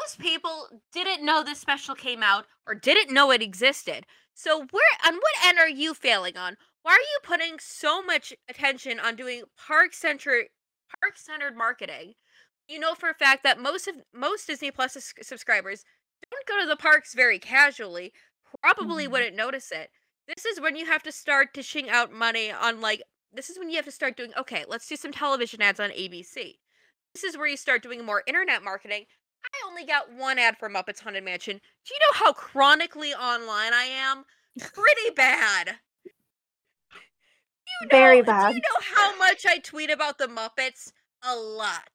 Most people didn't know this special came out or didn't know it existed. So where on what end are you failing on? Why are you putting so much attention on doing park centric park centered marketing? You know for a fact that most of most Disney Plus subscribers don't go to the parks very casually. Probably Mhm. wouldn't notice it. This is when you have to start dishing out money on like this is when you have to start doing okay, let's do some television ads on ABC. This is where you start doing more internet marketing. I only got one ad for Muppets Haunted Mansion. Do you know how chronically online I am? Pretty bad. You know, Very Do bad. you know how much I tweet about the Muppets? A lot.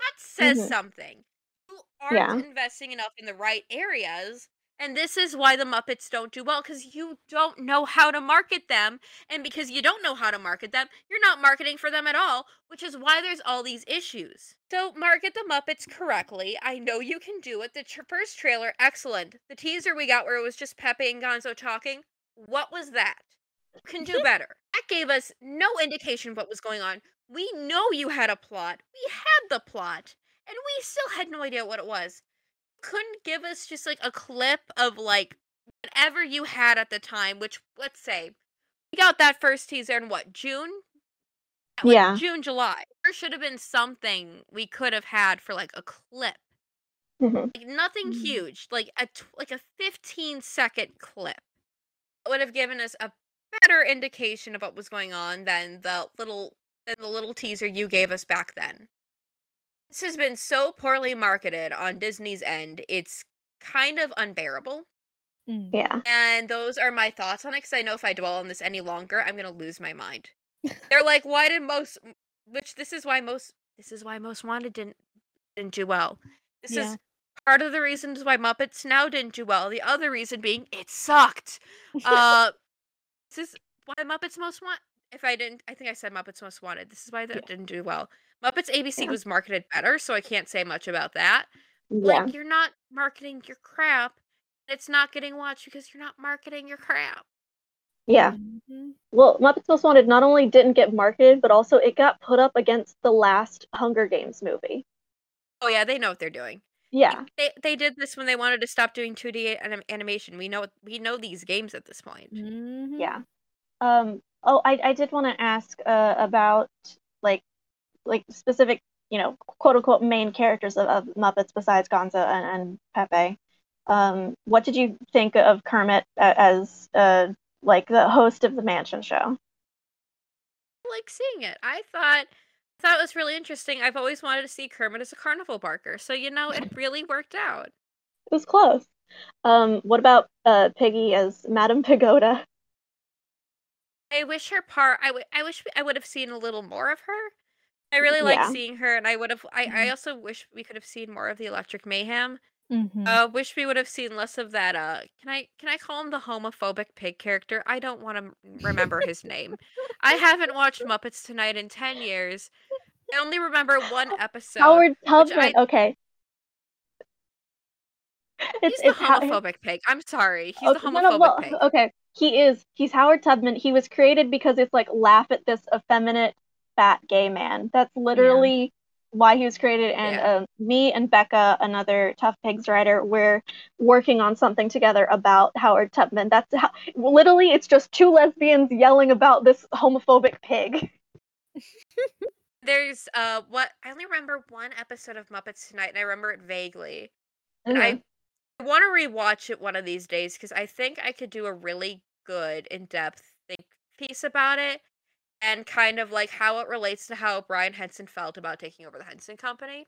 That says Mhm. something. You aren't Yeah. investing enough in the right areas And this is why the Muppets don't do well because you don't know how to market them. And because you don't know how to market them, you're not marketing for them at all, which is why there's all these issues. So, market the Muppets correctly. I know you can do it. The tr- first trailer, excellent. The teaser we got where it was just Pepe and Gonzo talking, what was that? You can do better. That gave us no indication of what was going on. We know you had a plot. We had the plot. And we still had no idea what it was couldn't give us just like a clip of like whatever you had at the time, which let's say we got that first teaser in what, June? Like, Yeah. June, July. There should have been something we could have had for like a clip. Mhm. Like nothing Mhm. huge, like a tw- like a 15 second clip. Would have given us a better indication of what was going on than the little than the little teaser you gave us back then. This has been so poorly marketed on Disney's end. It's kind of unbearable. Mm. Yeah. And those are my thoughts on it because I know if I dwell on this any longer, I'm gonna lose my mind. They're like, why did most which this is why most this is why most wanted didn't didn't do well. This Yeah. is part of the reasons why Muppets now didn't do well. The other reason being it sucked. Uh this is why Muppets Most Want if I didn't I think I said Muppets Most Wanted. This is why that Yeah. didn't do well. Muppets ABC Yeah. was marketed better, so I can't say much about that. Yeah. Like you're not marketing your crap. It's not getting watched because you're not marketing your crap. Yeah. Mhm. Well, Muppets Most Wanted not only didn't get marketed, but also it got put up against the last Hunger Games movie. Oh yeah, they know what they're doing. Yeah. They they did this when they wanted to stop doing 2D anim- animation. We know we know these games at this point. Mhm. Yeah. Um. Oh, I I did want to ask uh about like specific you know quote unquote main characters of, of Muppets besides Gonzo and, and Pepe. Um. What did you think of Kermit as uh like the host of the Mansion Show? Like seeing it. I thought I thought it was really interesting. I've always wanted to see Kermit as a carnival barker, so you know it really worked out. It was close. Um. What about uh Piggy as Madame Pigota? I wish her part. I wi- I wish I would have seen a little more of her. I really like Yeah. seeing her, and I would have. I, I Mhm. also wish we could have seen more of the Electric Mayhem. Mhm. Uh, wish we would have seen less of that. Uh, can I can I call him the homophobic pig character? I don't want to remember his name. I haven't watched Muppets Tonight in ten years. I only remember one episode. Howard I- Tubman. Okay. He's It's the it's How- homophobic pig. I'm sorry. He's the homophobic no, no, well, pig. okay. He is. He's Howard Tubman. He was created because it's like laugh at this effeminate fat gay man. That's literally why he was created. And Yeah. um, me and Becca, another Tough Pigs writer, we're working on something together about Howard Tubman. That's how literally it's just two lesbians yelling about this homophobic pig. There's uh what I only remember one episode of Muppets Tonight, and I remember it vaguely. And I I want to rewatch it one of these days because I think I could do a really good in-depth think piece about it and kind of like how it relates to how Brian Henson felt about taking over the Henson Company.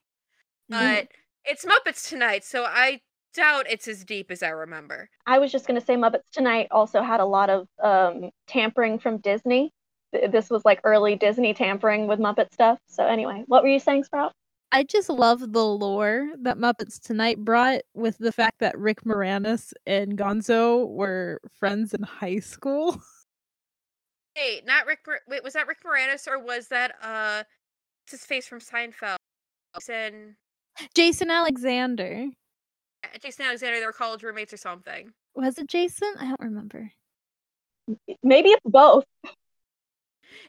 Mm-hmm. But it's Muppets Tonight, so I doubt it's as deep as I remember. I was just gonna say Muppets Tonight also had a lot of um, tampering from Disney. This was like early Disney tampering with Muppet stuff. So anyway, what were you saying, Sprout? I just love the lore that Muppets Tonight brought with the fact that Rick Moranis and Gonzo were friends in high school. Wait, not Rick. Wait, was that Rick Moranis or was that uh, what's his face from Seinfeld? Jason, Jason Alexander. Jason Alexander. They were college roommates or something. Was it Jason? I don't remember. Maybe it's both.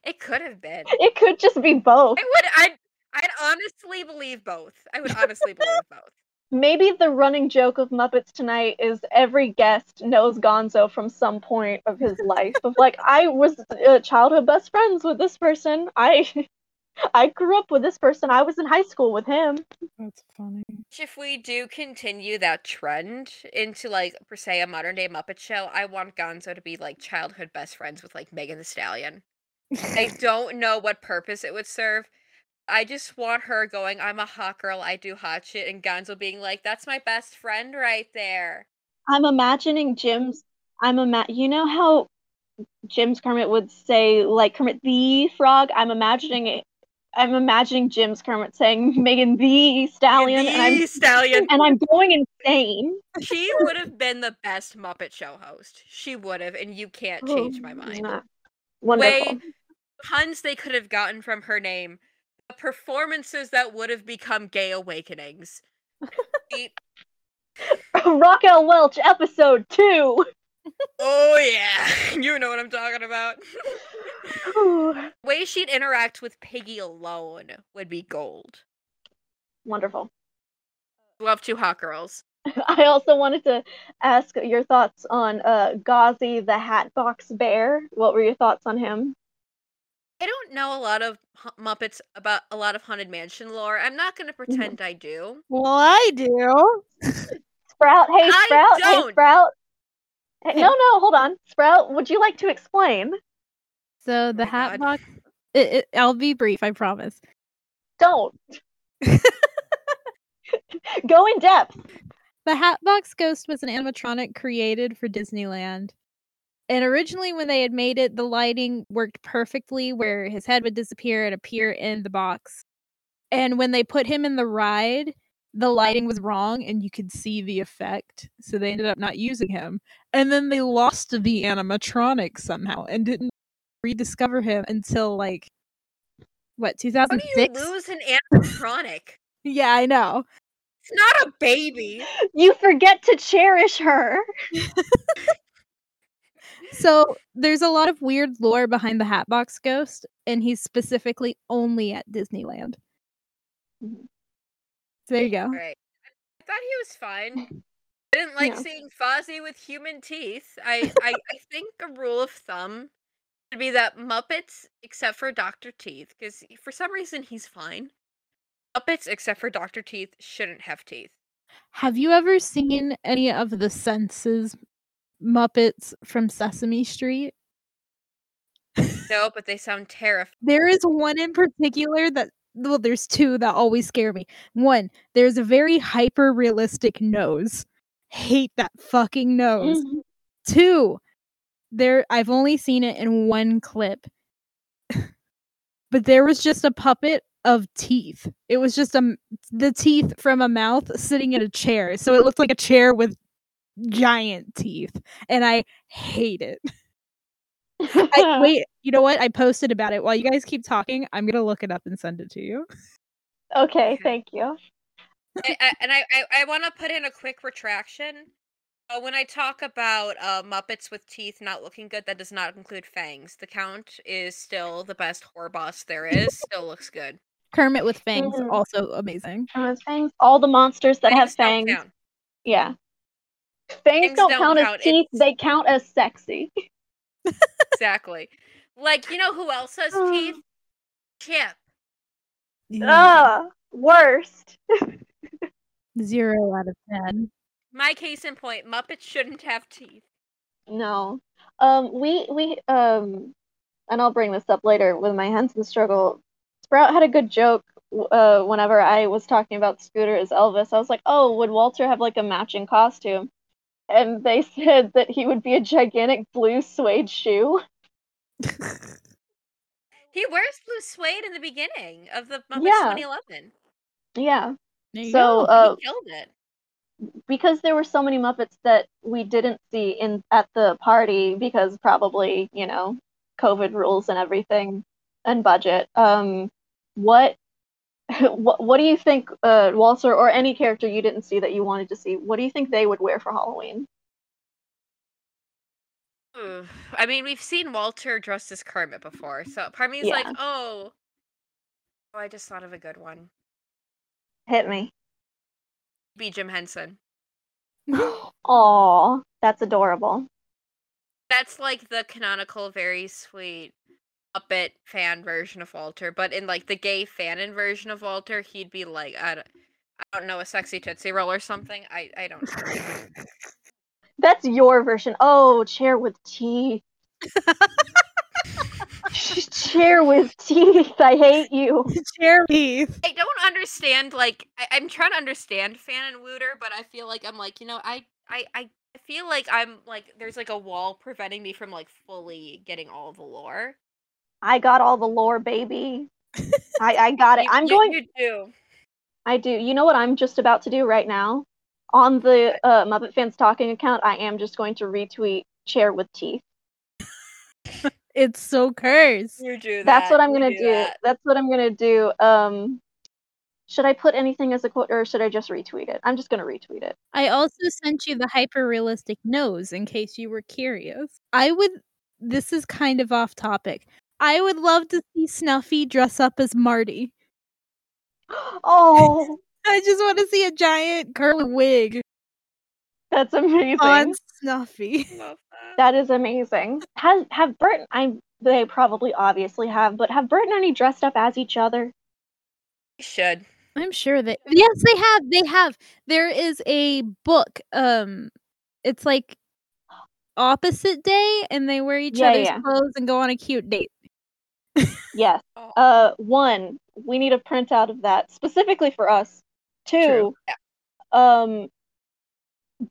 It could have been. It could just be both. I would. I'd. I'd honestly believe both. I would honestly believe both. Maybe the running joke of Muppets Tonight is every guest knows Gonzo from some point of his life. Of like, I was uh, childhood best friends with this person. I, I grew up with this person. I was in high school with him. That's funny. If we do continue that trend into like per se a modern day Muppet show, I want Gonzo to be like childhood best friends with like Megan Thee Stallion. I don't know what purpose it would serve. I just want her going, I'm a hot girl, I do hot shit, and Gonzo being like, that's my best friend right there. I'm imagining Jim's. I'm a ima- You know how Jim's Kermit would say like Kermit the Frog. I'm imagining it I'm imagining Jim's Kermit saying Megan Thee Stallion, the and I'm stallion. and I'm going insane. She would have been the best Muppet Show host. She would have, and you can't oh change my mind. Wonderful. Way puns they could have gotten from her name, performances that would have become gay awakenings. The- Raquel Welch, episode two. oh yeah, you know what I'm talking about. Way she'd interact with Piggy alone would be gold. Wonderful. Love two hot girls. I also wanted to ask your thoughts on uh, Ghazi the Hatbox Bear. What were your thoughts on him? I don't know a lot of hu- Muppets about a lot of Haunted Mansion lore. I'm not going to mm-hmm. pretend I do. Well, I do. Sprout, hey I Sprout, hey don't. Sprout. Hey, no, no, hold on. Sprout, would you like to explain? So the oh my hat God. box. It, it, I'll be brief. I promise. Don't. Go in depth. The Hatbox Ghost was an animatronic created for Disneyland. And originally, when they had made it, the lighting worked perfectly where his head would disappear and appear in the box. And when they put him in the ride, the lighting was wrong and you could see the effect. So they ended up not using him. And then they lost the animatronic somehow and didn't rediscover him until like, what, How do you lose an animatronic? Yeah, I know. It's not a baby. You forget to cherish her. So there's a lot of weird lore behind the Hatbox Ghost, and he's specifically only at Disneyland. Mhm. So there you go. All right. I thought he was fine. I didn't like Yeah. seeing Fozzie with human teeth. I, I, I think a rule of thumb would be that Muppets, except for Dr. Teeth, because for some reason he's fine. Muppets, except for Dr. Teeth, shouldn't have teeth. Have you ever seen any of the Senses Muppets from Sesame Street? No, but they sound terrifying. There is one in particular that well, there's two that always scare me. One, there's a very hyper realistic nose. Hate that fucking nose. Mhm. Two, there I've only seen it in one clip. but there was just a puppet of teeth. It was just a the teeth from a mouth sitting in a chair. So it looked like a chair with giant teeth and I hate it. I, wait, you know what? I posted about it. While you guys keep talking, I'm going to look it up and send it to you. Okay, thank you. I, I, and I, I, I want to put in a quick retraction. Uh, when I talk about uh, Muppets with teeth not looking good, that does not include fangs. The Count is still the best horror boss there is. Still looks good. Kermit with fangs Mhm. also amazing. And those fangs, all the monsters that have fangs. count. Yeah. Fangs, Fangs don't, don't count, count, as teeth, it's- they count as sexy. Exactly. Like you know who else has teeth? Chip. Ugh, worst. Zero out of ten. My case in point: Muppets shouldn't have teeth. No. Um, we we um, and I'll bring this up later with my Henson struggle. Sprout had a good joke. Uh, whenever I was talking about Scooter as Elvis, I was like, "Oh, would Walter have like a matching costume?" And they said that he would be a gigantic blue suede shoe. He wears blue suede in the beginning of the Muppets Yeah. 2011. Yeah. So, uh, he killed it. because there were so many Muppets that we didn't see in at the party because probably you know COVID rules and everything and budget. Um, what what what do you think, uh, Walter or any character you didn't see that you wanted to see? What do you think they would wear for Halloween? I mean, we've seen Walter dressed as Kermit before, so part of me is like, oh, oh, I just thought of a good one. Hit me. Be Jim Henson. Aw, that's adorable. That's like the canonical, very sweet Muppet fan version of Walter, but in like the gay fanon version of Walter, he'd be like, I don't, I don't know, a sexy tootsie roll or something. I, I don't know. That's your version. Oh, chair with teeth. chair with teeth. I hate you. Jeremy. I don't understand. Like, I, I'm trying to understand fan and Wooter, but I feel like I'm like, you know, I, I, I I feel like I'm like, there's like a wall preventing me from like fully getting all the lore. I got all the lore, baby. I, I got it. You- I'm you- going. You do. I do. You know what I'm just about to do right now? On the uh, Muppet Fans Talking account, I am just going to retweet Chair with Teeth. It's so cursed. You do that. That's what I'm gonna do. that. That's what I'm gonna do. Um, should I put anything as a quote, or should I just retweet it? I'm just gonna retweet it. I also sent you the hyper realistic nose in case you were curious. I would. This is kind of off topic. I would love to see Snuffy dress up as Marty. Oh, I just want to see a giant curly wig that's amazing. on Snuffy. Love that. That is amazing. Has have Bert? I they probably obviously have, but have Bert and Ernie dressed up as each other? You should. I'm sure that yes, they have. They have. There is a book. Um, it's like opposite day, and they wear each Yeah, other's yeah. clothes and go on a cute date. Yes. Oh, Uh, one, we need a printout of that specifically for us. Two, um,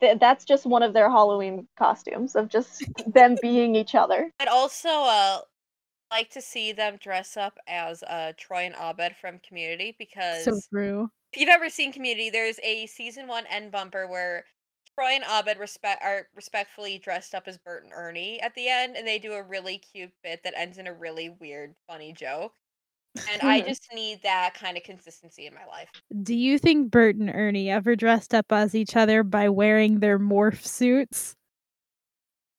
th- that's just one of their Halloween costumes of just them being each other. I'd also uh like to see them dress up as uh Troy and Abed from Community because So true. if you've ever seen Community, there's a season one end bumper where Troy and Abed respect are respectfully dressed up as Bert and Ernie at the end, and they do a really cute bit that ends in a really weird, funny joke. And I just need that kind of consistency in my life. Do you think Bert and Ernie ever dressed up as each other by wearing their morph suits?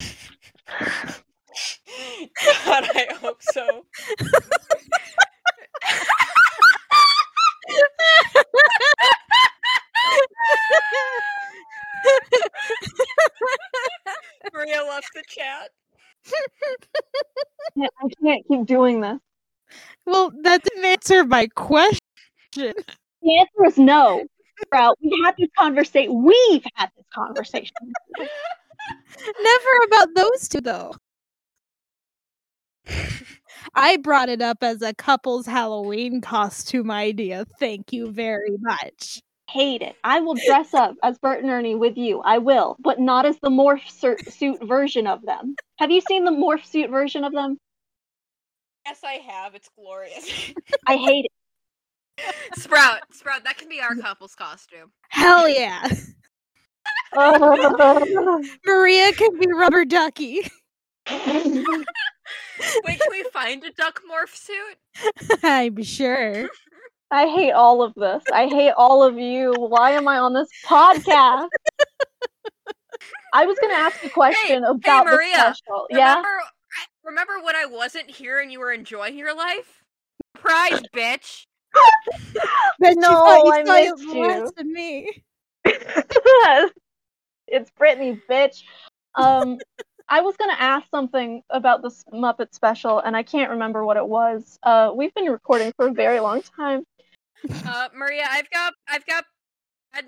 God, I hope so. Maria left the chat. I can't keep doing this. well, that didn't answer my question. The answer is no. Sprout, we had this conversation. We've had this conversation. Never about those two, though. I brought it up as a couple's Halloween costume idea. Thank you very much. Hate it. I will dress up as Bert and Ernie with you. I will, but not as the morph sur- suit version of them. Have you seen the morph suit version of them? Yes, I have. It's glorious. I hate it. Sprout, Sprout, that can be our couple's costume. Hell yeah. Maria can be Rubber Ducky. Wait, can we find a duck morph suit? I'm sure. I hate all of this. I hate all of you. Why am I on this podcast? I was gonna ask a question about Maria, the special. Yeah. Remember, remember when I wasn't here and you were enjoying your life? Prize, bitch. Bet you No, thought you I missed you. less than me. it's Brittany, bitch. Um, I was gonna ask something about this Muppet special, and I can't remember what it was. Uh, we've been recording for a very long time. Uh, Maria, I've got, I've got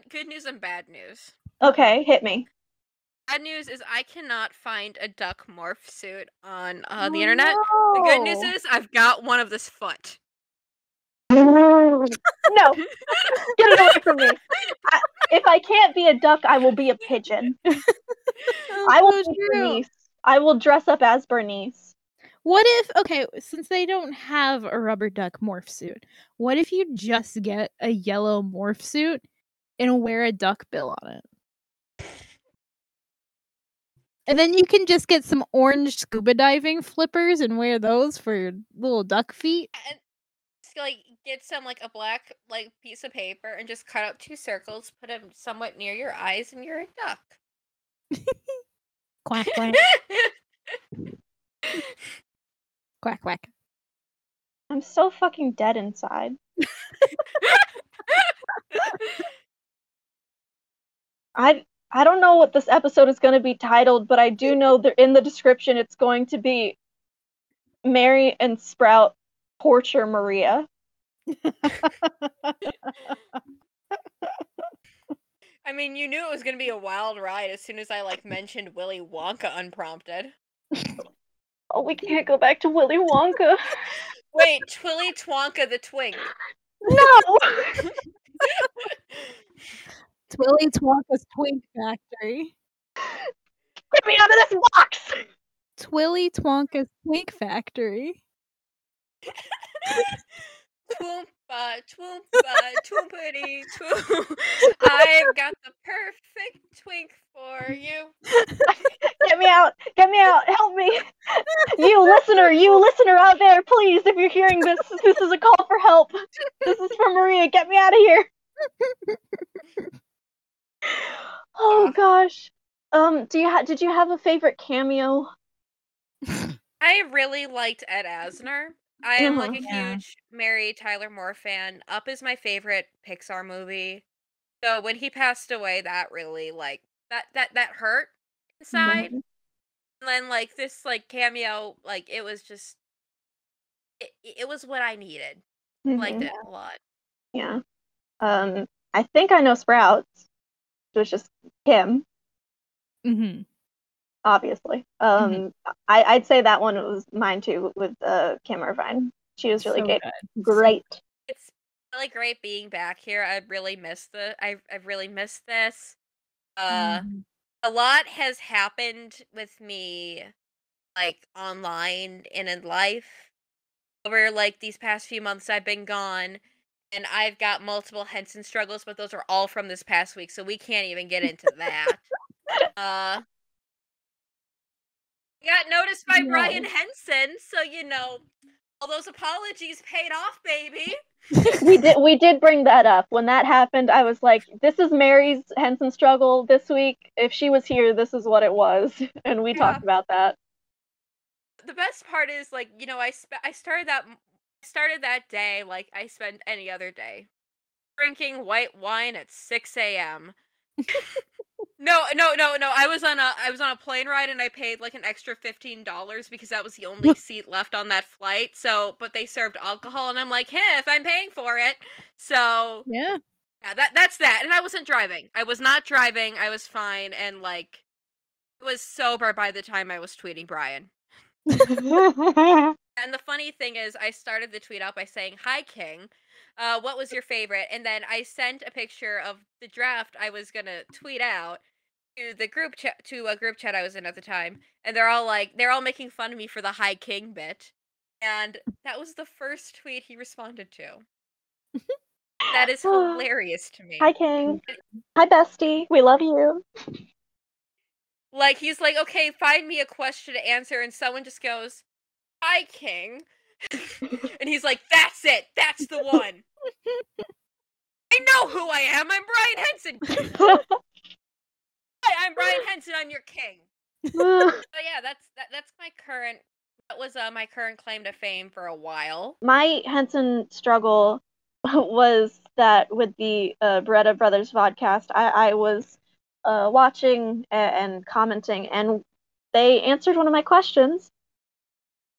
good news and bad news. Okay, hit me. Bad news is I cannot find a duck morph suit on uh, Oh, the internet. The good news is I've got one of this foot. no, get it away from me. I, if I can't be a duck, I will be a pigeon. I will So be. Bernice. I will dress up as Bernice. What if okay, since they don't have a rubber duck morph suit, what if you just get a yellow morph suit and wear a duck bill on it? And then you can just get some orange scuba diving flippers and wear those for your little duck feet. And just, like get some like a black like piece of paper and just cut out two circles, put them somewhat near your eyes, and you're a duck. Quack quack quack quack. I'm so fucking dead inside. I I don't know what this episode is going to be titled, but I do know that in the description it's going to be Mary and Sprout torture Maria. I mean, you knew it was gonna be a wild ride as soon as I like mentioned Willy Wonka unprompted. Oh, we can't go back to Willy Wonka. Wait, Twilly Twonka the Twink. No. Twilly Twonka's Twink Factory. Get me out of this box. Twilly Twonka's Twink Factory. Twoompa, twoompa, twoompity, twoom. I've got the perfect twink for you. Get me out! Get me out! Help me! You listener, you listener out there, please, if you're hearing this, this is a call for help. This is for Maria. Get me out of here. Oh gosh. Um, do you ha- did you have a favorite cameo? I really liked Ed Asner. I am like a Uh-huh. Yeah. huge Mary Tyler Moore fan. Up is my favorite Pixar movie. So when he passed away, that really like that that that hurt inside. Mhm. And then like this like cameo, like it was just it, it was what I needed. Liked Mhm. it a lot. Yeah. Um, I think I know Sprouts. It was just him, hmm obviously. Um, I I'd say that one was mine too with uh Kim Irvine. She was really So great. good. Great. It's really great being back here. I really missed the I I really missed this. Uh Mhm. a lot has happened with me like online and in life over like these past few months I've been gone and I've got multiple Henson struggles but those are all from this past week so we can't even get into that. uh I got noticed by Brian Henson so you know all those apologies paid off baby. we did we did bring that up when that happened. I was like, "This is Mary's Henson struggle this week. If she was here, this is what it was," and we Yeah. talked about that. the best part is like you know I sp- I started that started that day like I spend any other day drinking white wine at six a.m. no, no, no, no. I was on a I was on a plane ride and I paid like an extra fifteen dollars because that was the only seat left on that flight. So, but they served alcohol and I'm like, hey, if I'm paying for it, so Yeah. yeah, that that's that. And I wasn't driving. I was not driving. I was fine and like was sober by the time I was tweeting Brian. And the funny thing is, I started the tweet out by saying, "Hi, King. Uh, what was your favorite?" And then I sent a picture of the draft I was gonna tweet out to the group chat to a group chat I was in at the time, and they're all like, they're all making fun of me for the high King bit, and that was the first tweet he responded to. that is hilarious to me. Hi, King. Hi, bestie. We love you. Like he's like, okay, find me a question to answer, and someone just goes, "Hi, King," and he's like, "That's it. That's the one." I know who I am. I'm Brian Henson. Hi, I'm Brian Henson. I'm your king. So yeah, that's that, that's my current. That was uh, my current claim to fame for a while. My Henson struggle was that with the uh, Barretta Brothers podcast, I, I was uh, watching a- and commenting, and they answered one of my questions,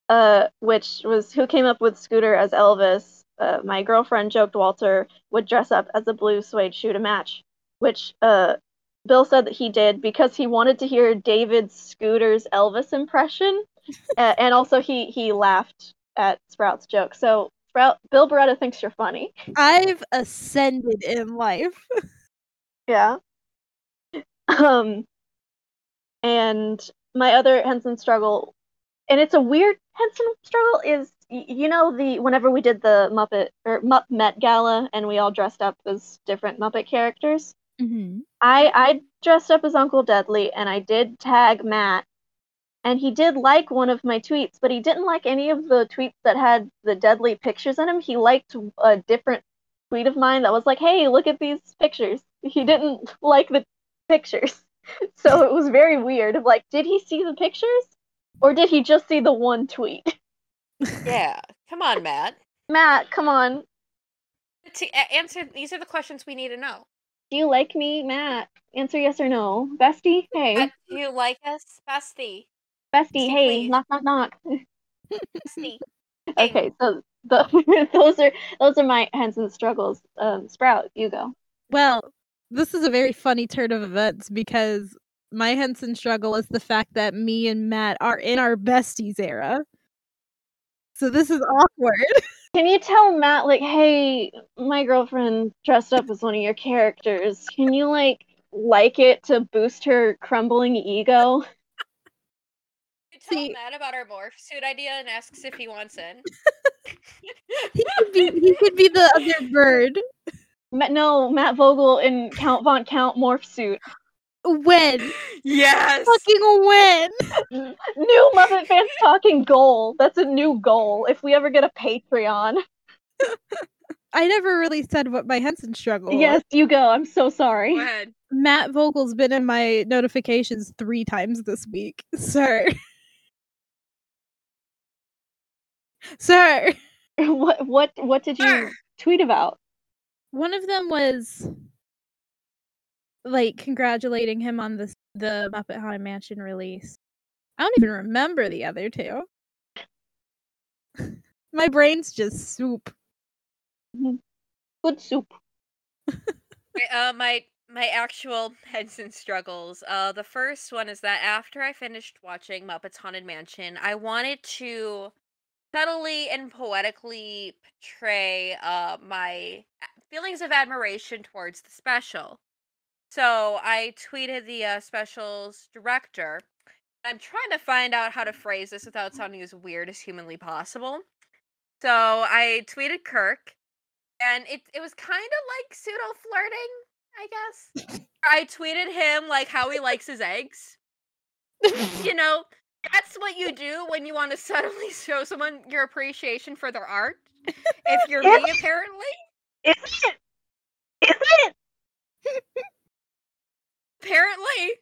uh, which was who came up with Scooter as Elvis. Uh, my girlfriend joked Walter would dress up as a blue suede shoe to match, which uh, Bill said that he did because he wanted to hear David Scooter's Elvis impression, a- and also he he laughed at Sprout's joke. So Sprout, Bill Barretta thinks you're funny. I've ascended in life. Yeah. Um, and my other Henson struggle, and it's a weird Henson struggle, is you know the whenever we did the Muppet or Mupp Met Gala and we all dressed up as different Muppet characters. Mm-hmm. I I dressed up as Uncle Deadly and I did tag Matt, and he did like one of my tweets, but he didn't like any of the tweets that had the Deadly pictures in them. He liked a different tweet of mine that was like, "Hey, look at these pictures." He didn't like the pictures, so it was very weird. Of like, did he see the pictures, or did he just see the one tweet? Yeah, come on, Matt. Matt, come on, To answer, these are the questions we need to know. Do you like me, Matt? Answer yes or no, bestie. Hey, Uh, do you like us, bestie? bestie. Hey, please. knock, knock, knock. Bestie. Okay, so the, those are those are my Henson struggles. Um, Sprout, you go. Well, this is a very funny turn of events because my Henson struggle is the fact that me and Matt are in our besties era. So this is awkward. Can you tell Matt like, hey, my girlfriend dressed up as one of your characters. Can you like like it to boost her crumbling ego? You See, mad about our morph suit idea and asks if he wants in. he could be he could be the other bird. Ma- no, Matt Vogel in Count Von Count morph suit. When? yes. Fucking when? New Muppet fans talking goal. That's a new goal. If we ever get a Patreon. I never really said what my Henson struggle was. Yes, you go. I'm so sorry. Go ahead. Matt Vogel's been in my notifications three times this week. Sir. Sir. What what what did you Sure. tweet about? One of them was like congratulating him on the the Muppet Haunted Mansion release. I don't even remember the other two. My brain's just soup. Good soup. Okay, Uh, my my actual Henson struggles. Uh, the first one is that after I finished watching Muppets Haunted Mansion, I wanted to subtly and poetically portray uh my feelings of admiration towards the special. So I tweeted the uh, special's director. I'm trying to find out how to phrase this without sounding as weird as humanly possible. So I tweeted Kirk, and it it was kind of like pseudo flirting, I guess. I tweeted him like how he likes his eggs. You know, that's what you do when you want to subtly show someone your appreciation for their art. If you're me, apparently. Is it? Is it? apparently.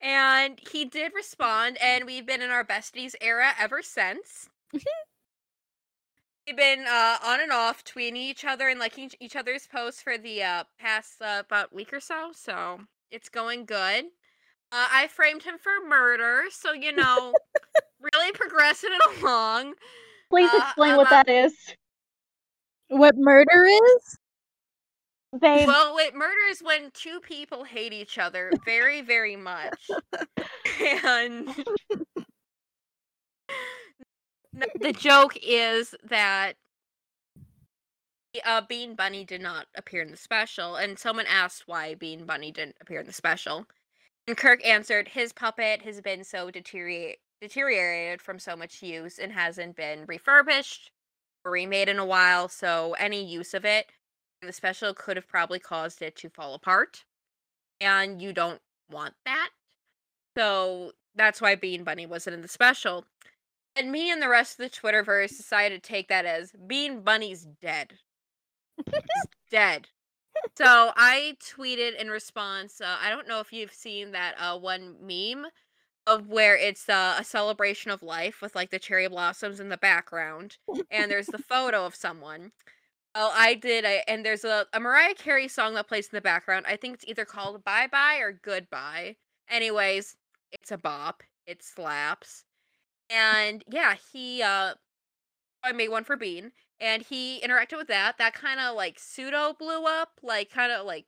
And he did respond, and we've been in our besties era ever since. We've been uh, on and off tweeting each other and liking each- other's posts for the uh, past uh, about week or so, so it's going good. Uh, I framed him for murder, so you know, really progressing it along. Please Uh, explain I'm what that is. What murder is? Babe, Well, it murders when two people hate each other very, very much. and the joke is that uh, Bean Bunny did not appear in the special, and someone asked why Bean Bunny didn't appear in the special. And Kirk answered, his puppet has been so deteriorate, deteriorated from so much use and hasn't been refurbished or remade in a while, so any use of it the special could have probably caused it to fall apart. And you don't want that. So that's why Bean Bunny wasn't in the special. And me and the rest of the Twitterverse decided to take that as Bean Bunny's dead. Dead. So I tweeted in response. Uh, I don't know if you've seen that uh, one meme of where it's uh, a celebration of life with like the cherry blossoms in the background, and there's the photo of someone. Well, I did, a, and there's a, a Mariah Carey song that plays in the background. I think it's either called Bye Bye or Goodbye. Anyways, it's a bop. It slaps. And yeah, he uh I made one for Bean and he interacted with that. That kind of like pseudo blew up, like kind of like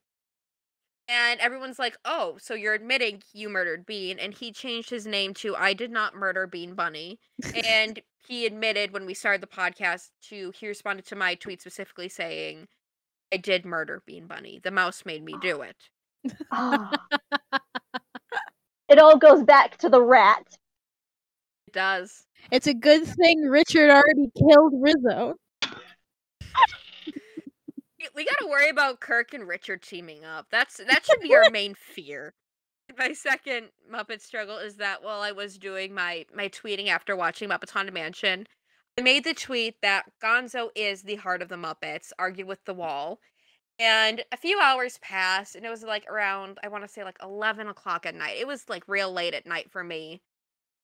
and everyone's like, "Oh, so you're admitting you murdered Bean?" And he changed his name to "I did not murder Bean Bunny." and he admitted when we started the podcast to he responded to my tweet specifically saying, "I did murder Bean Bunny. The mouse made me do it." Ah. it all goes back to the rat. It does. It's a good thing Richard already killed Rizzo. We got to worry about Kirk and Richard teaming up. That's that should be our main fear. My second Muppet struggle is that while I was doing my my tweeting after watching Muppets Haunted Mansion, I made the tweet that Gonzo is the heart of the Muppets. Argued with the wall, and a few hours passed, and it was like around I want to say like eleven o'clock at night. It was like real late at night for me,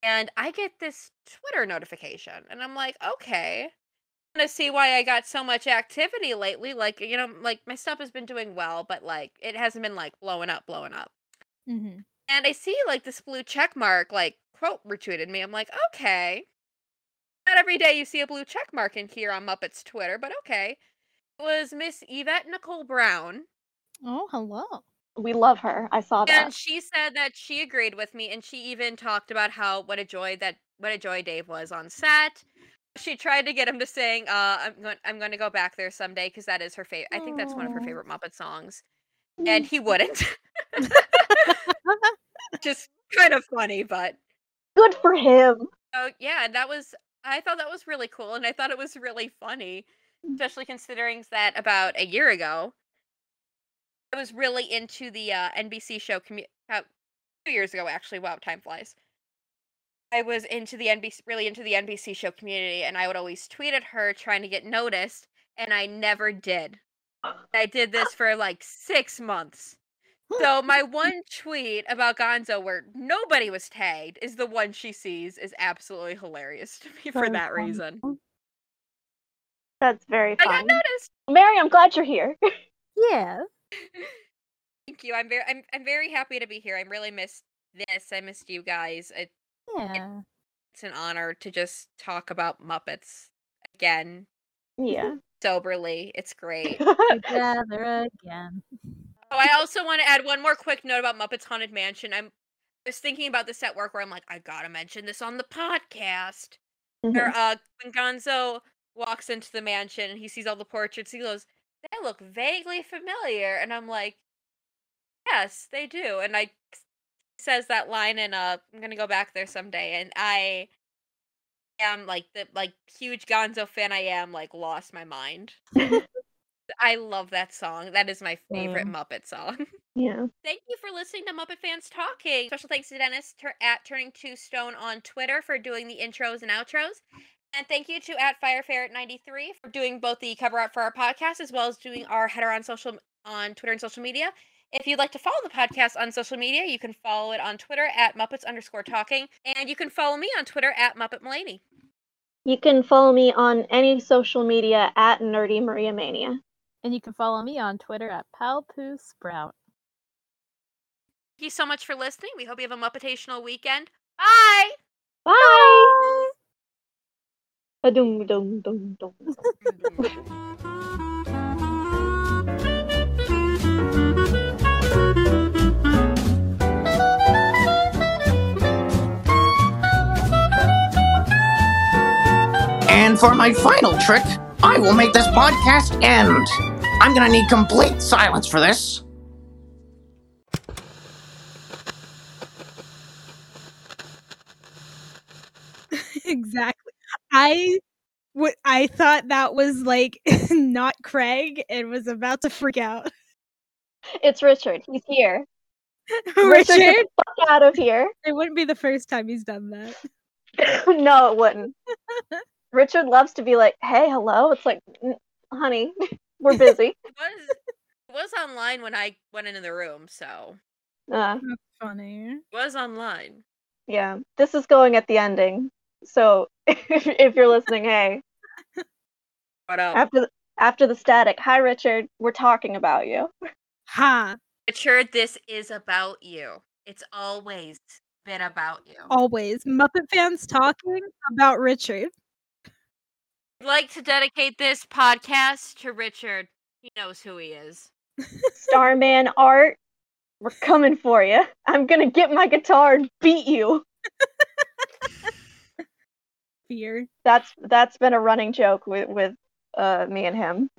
and I get this Twitter notification, and I'm like, okay want to see why I got so much activity lately. Like, you know, like my stuff has been doing well, but like it hasn't been like blowing up, blowing up. Mm-hmm. And I see like this blue check mark, like quote retweeted me. I'm like, okay. Not every day you see a blue check mark in here on Muppets Twitter, but okay. It was Miss Yvette Nicole Brown. Oh, hello. We love her. I saw that. And she said that she agreed with me and she even talked about how what a joy that what a joy Dave was on set. She tried to get him to sing uh I'm going I'm going to go back there someday because that is her favorite. I think that's one of her favorite Muppet songs. And he wouldn't. Just kind of funny, but Good for him. Oh yeah, that was I thought that was really cool, and I thought it was really funny, Mm. especially considering that about a year ago, I was really into the uh, NBC show. Commu- about two years ago, actually. Wow, time flies. I was into the NBC, really into the NBC show community, and I would always tweet at her trying to get noticed, and I never did. I did this for like six months. So my one tweet about Gonzo where nobody was tagged is the one she sees is absolutely hilarious to me for that reason. Mm. That's very funny. I got noticed. Mary, I'm glad you're here. Yeah. Thank you. I'm very I'm I'm very happy to be here. I really missed this. I missed you guys. It, Yeah. it's an honor to just talk about Muppets again yeah. Soberly. It's great. Together again. Oh, I also want to add one more quick note about Muppets Haunted Mansion. I'm just thinking about this at work where I'm like, I gotta mention this on the podcast. Where Mhm. uh when Gonzo walks into the mansion and he sees all the portraits, he goes, They look vaguely familiar. And I'm like, Yes, they do. And I says that line and uh I'm gonna go back there someday and I am like the like huge Gonzo fan I am, like lost my mind. I love that song. That is my favorite Same. Muppet song. yeah. Thank you for listening to Muppet Fans Talking. Special thanks to Dennis tur- at Turning Two Stone on Twitter for doing the intros and outros. And thank you to at FireFerret93 for doing both the cover art for our podcast as well as doing our header on social on Twitter and social media. If you'd like to follow the podcast on social media, you can follow it on Twitter at Muppets underscore talking. And you can follow me on Twitter at Muppet Mulaney. You can follow me on any social media at Nerdy Maria Mania. And you can follow me on Twitter at Palpoo Sprout. Thank you so much for listening. We hope you have a Muppetational weekend. Bye! Bye. Ba-dum, dum, dum, dum. And for my final trick, I will make this podcast end. I'm gonna need complete silence for this. exactly. I what I thought that was like not Craig and was about to freak out. It's Richard. He's here. Richard, get the fuck out of here. it wouldn't be the first time he's done that. no, it wouldn't. Richard loves to be like, "Hey, hello." It's like, honey, we're busy. It was it was online when I went into the room, so Uh, That's funny. it was online. yeah, this is going at the ending. So if, if you're listening, hey, What up? after the, after the static, hi Richard, we're talking about you. Ha! Richard, this is about you. It's always been about you. Always Muppet fans talking about Richard. I'd like to dedicate this podcast to Richard. He knows who he is. Starman Art, we're coming for you. I'm gonna get my guitar and beat you. Fear. That's that's been a running joke with with uh me and him.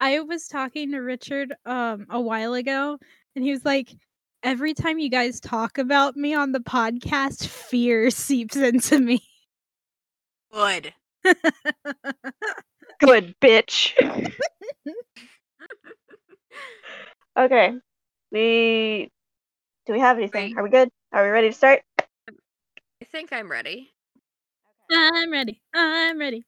I was talking to Richard um a while ago and he was like every time you guys talk about me on the podcast fear seeps into me. Good. Good bitch. okay. We do we have anything? Great. Are we good? Are we ready to start? I think I'm ready. I'm ready. I'm ready.